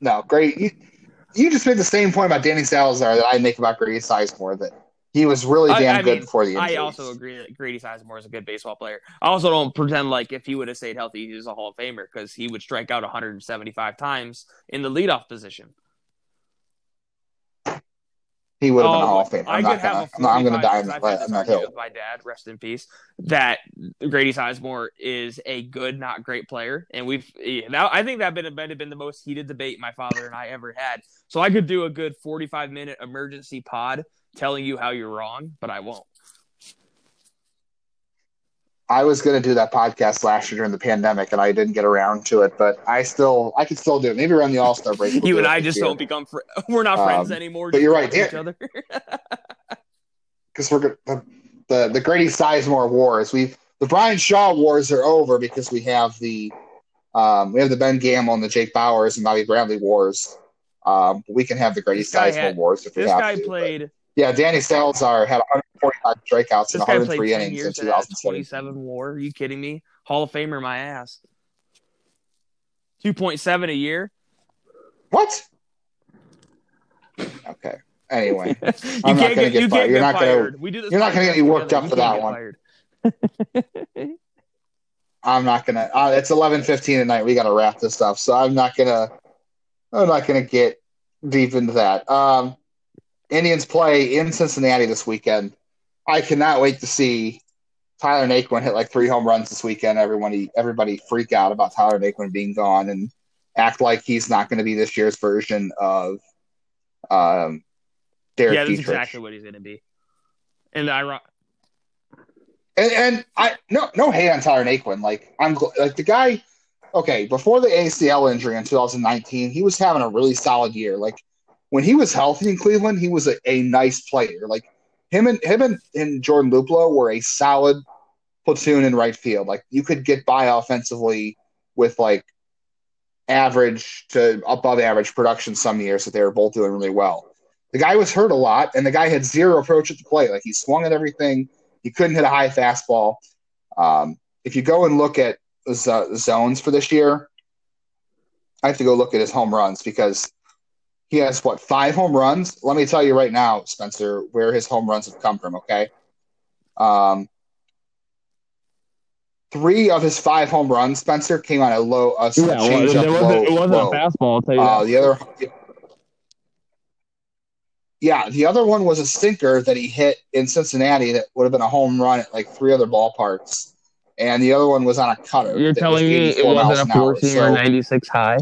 No, Grady. You, just made the same point about Danny Salazar that I make about Grady Sizemore that he was really damn I good mean, before the injury. I also agree that Grady Sizemore is a good baseball player. I also don't pretend like if he would have stayed healthy, he's a Hall of Famer because he would strike out 175 times in the leadoff position. He would have been a Oh, of Famer. I I'm not not gonna. I'm, not, I'm gonna die on, I've that- had this on that argument hill. with my dad, rest in peace, that Grady Sizemore is a good, not great player, and we've now I think that been might have been the most heated debate my father and I ever had. So I could do a good 45 minute emergency pod telling you how you're wrong, but I won't. I was gonna do that podcast last year during the pandemic, and I didn't get around to it. But I still, I could still do it. Maybe around the All Star break. we'll you and I just year. don't become fr- we're not friends Um, anymore. but you're right, each other. because we're the, the the Grady Sizemore wars. We the Bryan Shaw wars are over because we have the um, we have the Ben Gamel and the Jake Bauers and Bobby Bradley wars. Um, we can have the Grady Sizemore had- wars if we this guy to. but- played. yeah, Danny Salazar had 145 strikeouts This and guy played 103 ten innings in years and had 2007. 27 WAR. Are you kidding me? Hall of Famer, my ass. 2.7 a year. What? Okay. Anyway, you I'm not can't gonna get, get you fired. You're get not gonna- fired. we do this you're not gonna get podcast me worked up for that one. I'm not gonna. Uh, it's 11:15 at night. We got to wrap this stuff, so I'm not gonna. I'm not gonna get deep into that. Um, Indians play in Cincinnati this weekend. I cannot wait to see Tyler Naquin hit like three home runs this weekend. Everybody, everybody freak out about Tyler Naquin being gone and act like he's not going to be this year's version of um, Derek yeah, that's Dietrich. exactly what he's going to be. And I, And, and I no no hate on Tyler Naquin. Like I'm like the guy. Okay, before the ACL injury in 2019, he was having a really solid year. Like when he was healthy in Cleveland, he was a, a nice player. Like him and him and, and Jordan Luplow were a solid platoon in right field. Like you could get by offensively with like average to above average production some years that they were both doing really well. The guy was hurt a lot, and the guy had zero approach at the plate. Like he swung at everything. He couldn't hit a high fastball. Um, if you go and look at zo- zones for this year, I have to go look at his home runs because he has what five home runs. Let me tell you right now, Spencer, where his home runs have come from. Okay, um, three of his five home runs, Spencer, came on a low, a Yeah, change it, up wasn't, low. it wasn't low. a fastball. I'll tell you Uh, the other, yeah, the other one was a sinker that he hit in Cincinnati that would have been a home run at like three other ballparks, and the other one was on a cutter. You're telling me it wasn't a an hour. four seam So- 96 high?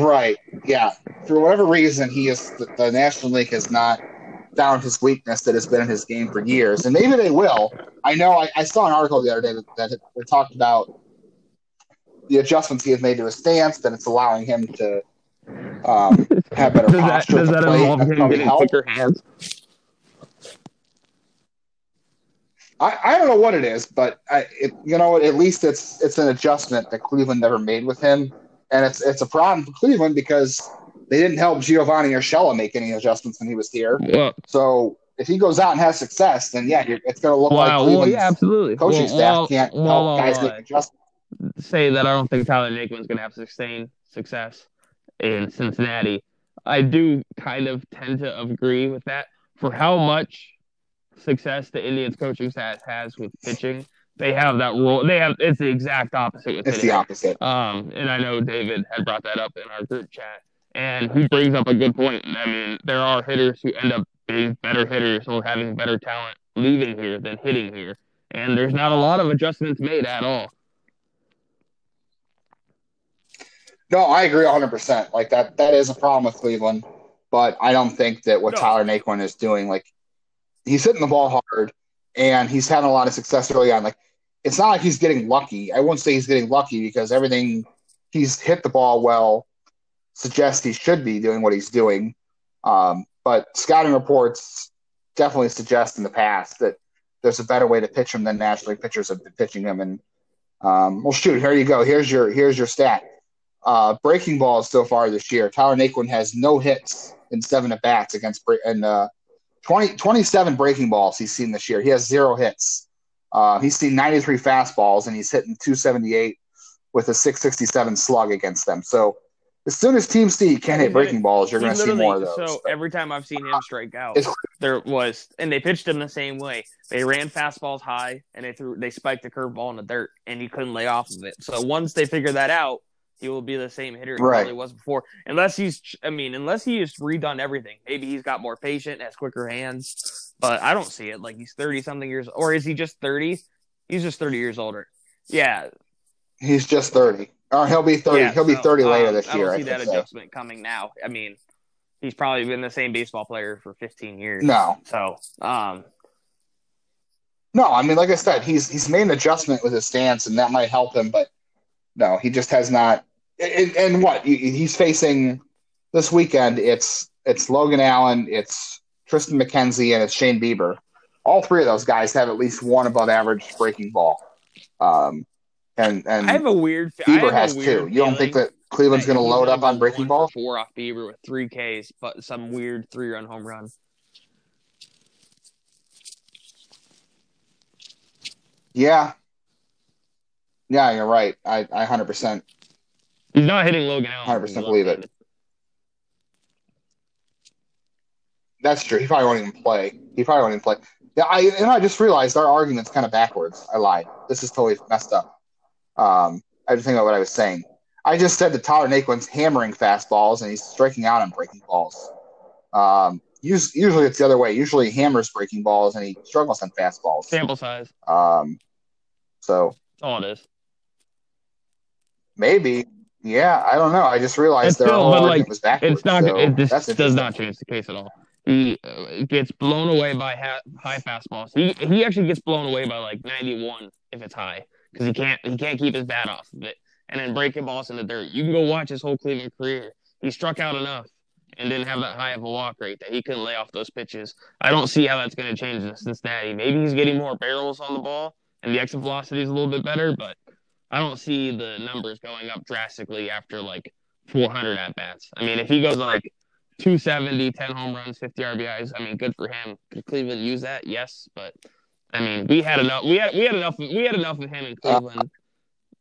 Right. Yeah. For whatever reason, he is the, the National League has not found his weakness that has been in his game for years, and maybe they will. I know. I, I saw an article the other day that, that talked about the adjustments he has made to his stance, that it's allowing him to um, have better Does that, posture does that involve him getting helped. quicker hands? I, I don't know what it is, but I, it, you know? At least it's it's an adjustment that Cleveland never made with him, and it's it's a problem for Cleveland because they didn't help Giovanny Urshela make any adjustments when he was here. Well, So if he goes out and has success, then yeah, you're, it's going to look like wow. Well, yeah, absolutely. coaching well, staff well, can't help guys make adjustments. say that I don't think Tyler Naquin's going to have sustained success in Cincinnati. I do kind of tend to agree with that. For how much success the Indians coaching staff has with pitching, they have that role. They have it's the exact opposite with It's hitting. the opposite. Um, and I know David had brought that up in our group chat, and he brings up a good point. I mean, there are hitters who end up being better hitters or having better talent leaving here than hitting here, and there's not a lot of adjustments made at all. No, I agree 100. percent Like that, that is a problem with Cleveland, but I don't think that what No. Tyler Naquin is doing, like he's hitting the ball hard and he's having a lot of success early on. Like it's not like he's getting lucky. I won't say he's getting lucky because everything he's hit the ball well suggests he should be doing what he's doing. Um, but scouting reports definitely suggest in the past that there's a better way to pitch him than National League pitchers have been pitching him. And um, well, shoot, here you go. Here's your here's your stat. Uh, breaking balls so far this year. Tyler Naquin has no hits in seven at bats against and uh, 20, 27 breaking balls he's seen this year. He has zero hits. Uh, he's seen 93 fastballs and he's hitting 278 with a 667 slug against them. So as soon as see he can't hit breaking balls, you're going to see more of those. So every time I've seen him strike out, there was, and they pitched him the same way. They ran fastballs high, and they threw, they spiked the curveball in the dirt, and he couldn't lay off of it. So once they figure that out, he will be the same hitter he Right. probably was before. Unless he's, I mean, unless he has redone everything. Maybe he's got more patient, has quicker hands, but I don't see it. Like he's thirty something years, or is he just thirty? He's just thirty years older. Yeah, He's just 30. Or he'll be 30. yeah, he'll be 30 later um, this I year. I see that say. adjustment coming now. I mean, he's probably been the same baseball player for 15 years. No. So, um, No, I mean, like I said, he's he's made an adjustment with his stance, and that might help him. But no, he just has not. And, and what he's facing this weekend? It's it's Logan Allen, it's Triston McKenzie, and it's Shane Bieber. All three of those guys have at least one above average breaking ball. Um, and and I have a weird. I Bieber have has weird two. You don't think that Cleveland's going to load up on breaking ball? Four off Bieber with three Ks, but some weird three run home run. Yeah, yeah, you're right. I I hundred percent. He's not hitting Logan Allen. 100% believe it. That's true. He probably won't even play. He probably won't even play. Yeah, I and I just realized our argument's kind of backwards. I lied. This is totally messed up. Um, I just think about what I was saying. I just said that Tyler Naquin's hammering fastballs and he's striking out on breaking balls. Um, us- usually it's the other way. Usually he hammers breaking balls and he struggles on fastballs. Sample size. Um, so That's all it is. maybe, yeah, I don't know. I just realized It's their still- whole like, was backwards. It's not. so it this does not change the case at all. He uh, gets blown away by ha- high fastballs. He he actually gets blown away by like 91 if it's high because he can't he can't keep his bat off of it. And then breaking balls in the dirt. You can go watch his whole Cleveland career. He struck out enough and didn't have that high of a walk rate that he couldn't lay off those pitches. I don't see how that's going to change in Cincinnati. Maybe he's getting more barrels on the ball and the exit velocity is a little bit better, but I don't see the numbers going up drastically after like 400 at bats. I mean, if he goes like 270, 10 home runs, 50 RBIs, I mean, good for him. Could Cleveland use that? Yes, but I mean, we had enough. We had we had enough. We had enough of him in Cleveland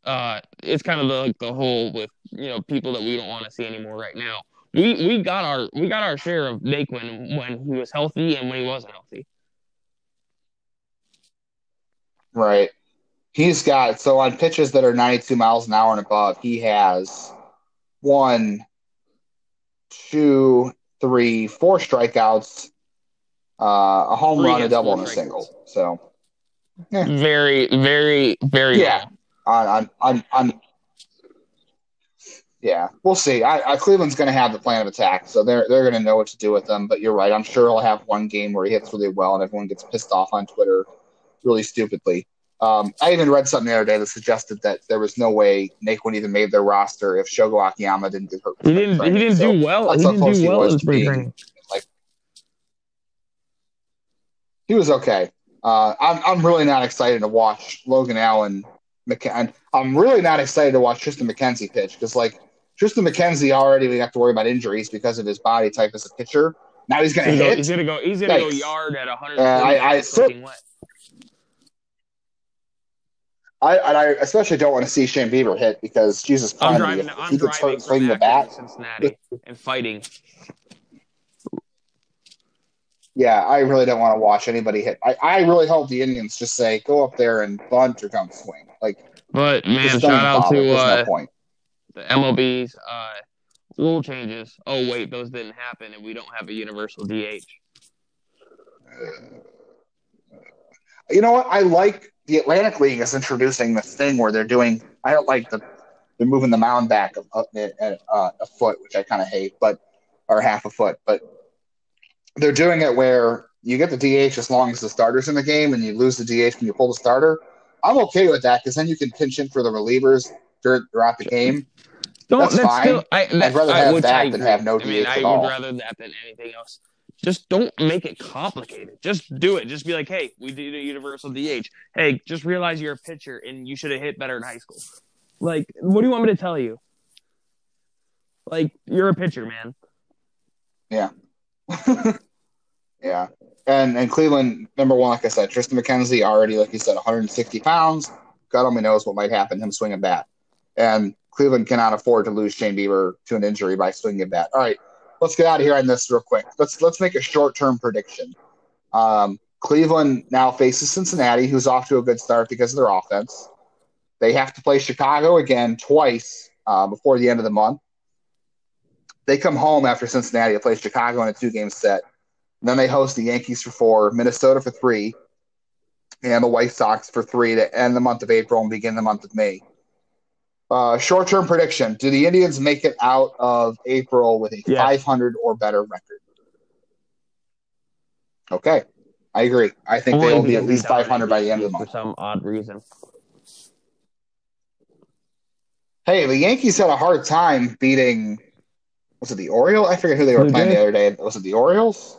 uh, it's kind of the, like the whole with you know people that we don't want to see anymore right now. We we got our we got our share of Naquin when he was healthy and when he wasn't healthy. Right. He's got so on pitches that are 92 miles an hour and above, he has one, two, three, four strikeouts, uh, a home Three run, a double, and a single. So Very very very Yeah. on on on, on yeah, we'll see. I, I Cleveland's going to have the plan of attack, so they're they're going to know what to do with them. But you're right. I'm sure he'll have one game where he hits really well, and everyone gets pissed off on Twitter, really stupidly. Um, I even read something the other day that suggested that there was no way Naquin even made their roster if Shogo Akiyama didn't get hurt. He didn't. He didn't So do well. that's He didn't do he well in spring training. he was okay. Uh, I'm I'm really not excited to watch Logan Allen. McK- I'm really not excited to watch Triston McKenzie pitch because like Triston McKenzie already we have to worry about injuries because of his body type as a pitcher. Now he's going to He's gonna, hit. he's gonna go. He's gonna go yard at 100. Uh, I- I wet. I and I especially don't want to see Shane Bieber hit because Jesus I'm Christ, driving. if I'm he gets driving hurt swinging the bat. Cincinnati and fighting. Yeah, I really don't want to watch anybody hit. I, I really hope the Indians just say go up there and bunt or don't swing. Like But man, shout out bother. to uh, no point. the MLB's uh, rule changes. Oh wait, those didn't happen, and we don't have a universal DH. You know what? I like the Atlantic League is introducing this thing where they're doing. I don't like the they're moving the mound back a, a, a, a foot, which I kind of hate, but or half a foot. But they're doing it where you get the DH as long as the starter's in the game, and you lose the DH when you pull the starter. I'm okay with that because then you can pinch in for the relievers throughout the game. Don't, That's fine. Still, I, I'd rather I- have that I than have no I mean, DH I at would all. rather that than anything else. Just don't make it complicated. Just do it. Just be like, hey, we did a universal DH. Hey, just realize you're a pitcher and you should have hit better in high school. Like, what do you want me to tell you? Like, you're a pitcher, man. yeah. Yeah. And and Cleveland, number one, like I said, Triston McKenzie already, like you said, 160 pounds. God only knows what might happen him swinging bat. And Cleveland cannot afford to lose Shane Bieber to an injury by swinging a bat. All right, let's get out of here on this real quick. Let's let's make a short term prediction. Um, Cleveland now faces Cincinnati, who's off to a good start because of their offense. They have to play Chicago again twice uh, before the end of the month. They come home after Cincinnati to play Chicago in a two game set. And then they host the Yankees for four, Minnesota for three, and the White Sox for three to end the month of April and begin the month of May. Uh, short term prediction Do the Indians make it out of April with a Yes. 500 or better record? Okay. I agree. I think Only they will be at least 500 by the end of the month. for some odd reason. Hey, the Yankees had a hard time beating. Was it the Orioles? I forget who they were playing did? the other day. Was it the Orioles?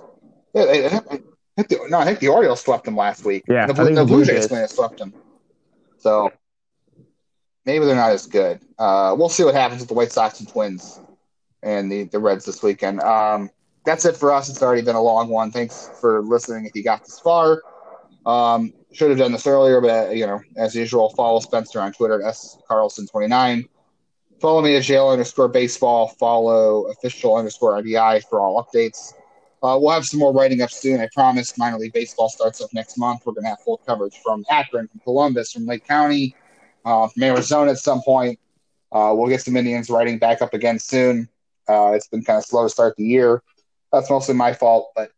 Yeah, they- they- I think the- no, I think the Orioles swept them last week. Yeah, the, the the Blue Blue Jays Jays. swept them. So maybe they're not as good. Uh, we'll see what happens with the White Sox and Twins and the, the Reds this weekend. Um, that's it for us. It's already been a long one. Thanks for listening. If you got this far, um, should have done this earlier, but uh, you know, as usual, follow Spencer on Twitter at s carlson29. Follow me at jail underscore baseball. Follow official underscore RBI for all updates. Uh, we'll have some more writing up soon. I promise. Minor league baseball starts up next month. We're going to have full coverage from Akron, from Columbus, from Lake County, uh, from Arizona at some point. Uh, we'll get some Indians writing back up again soon. Uh, it's been kind of slow to start the year. That's mostly my fault, but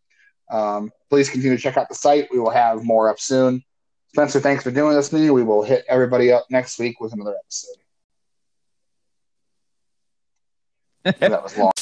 um, please continue to check out the site. We will have more up soon. Spencer, thanks for doing this with me. We will hit everybody up next week with another episode. that was long.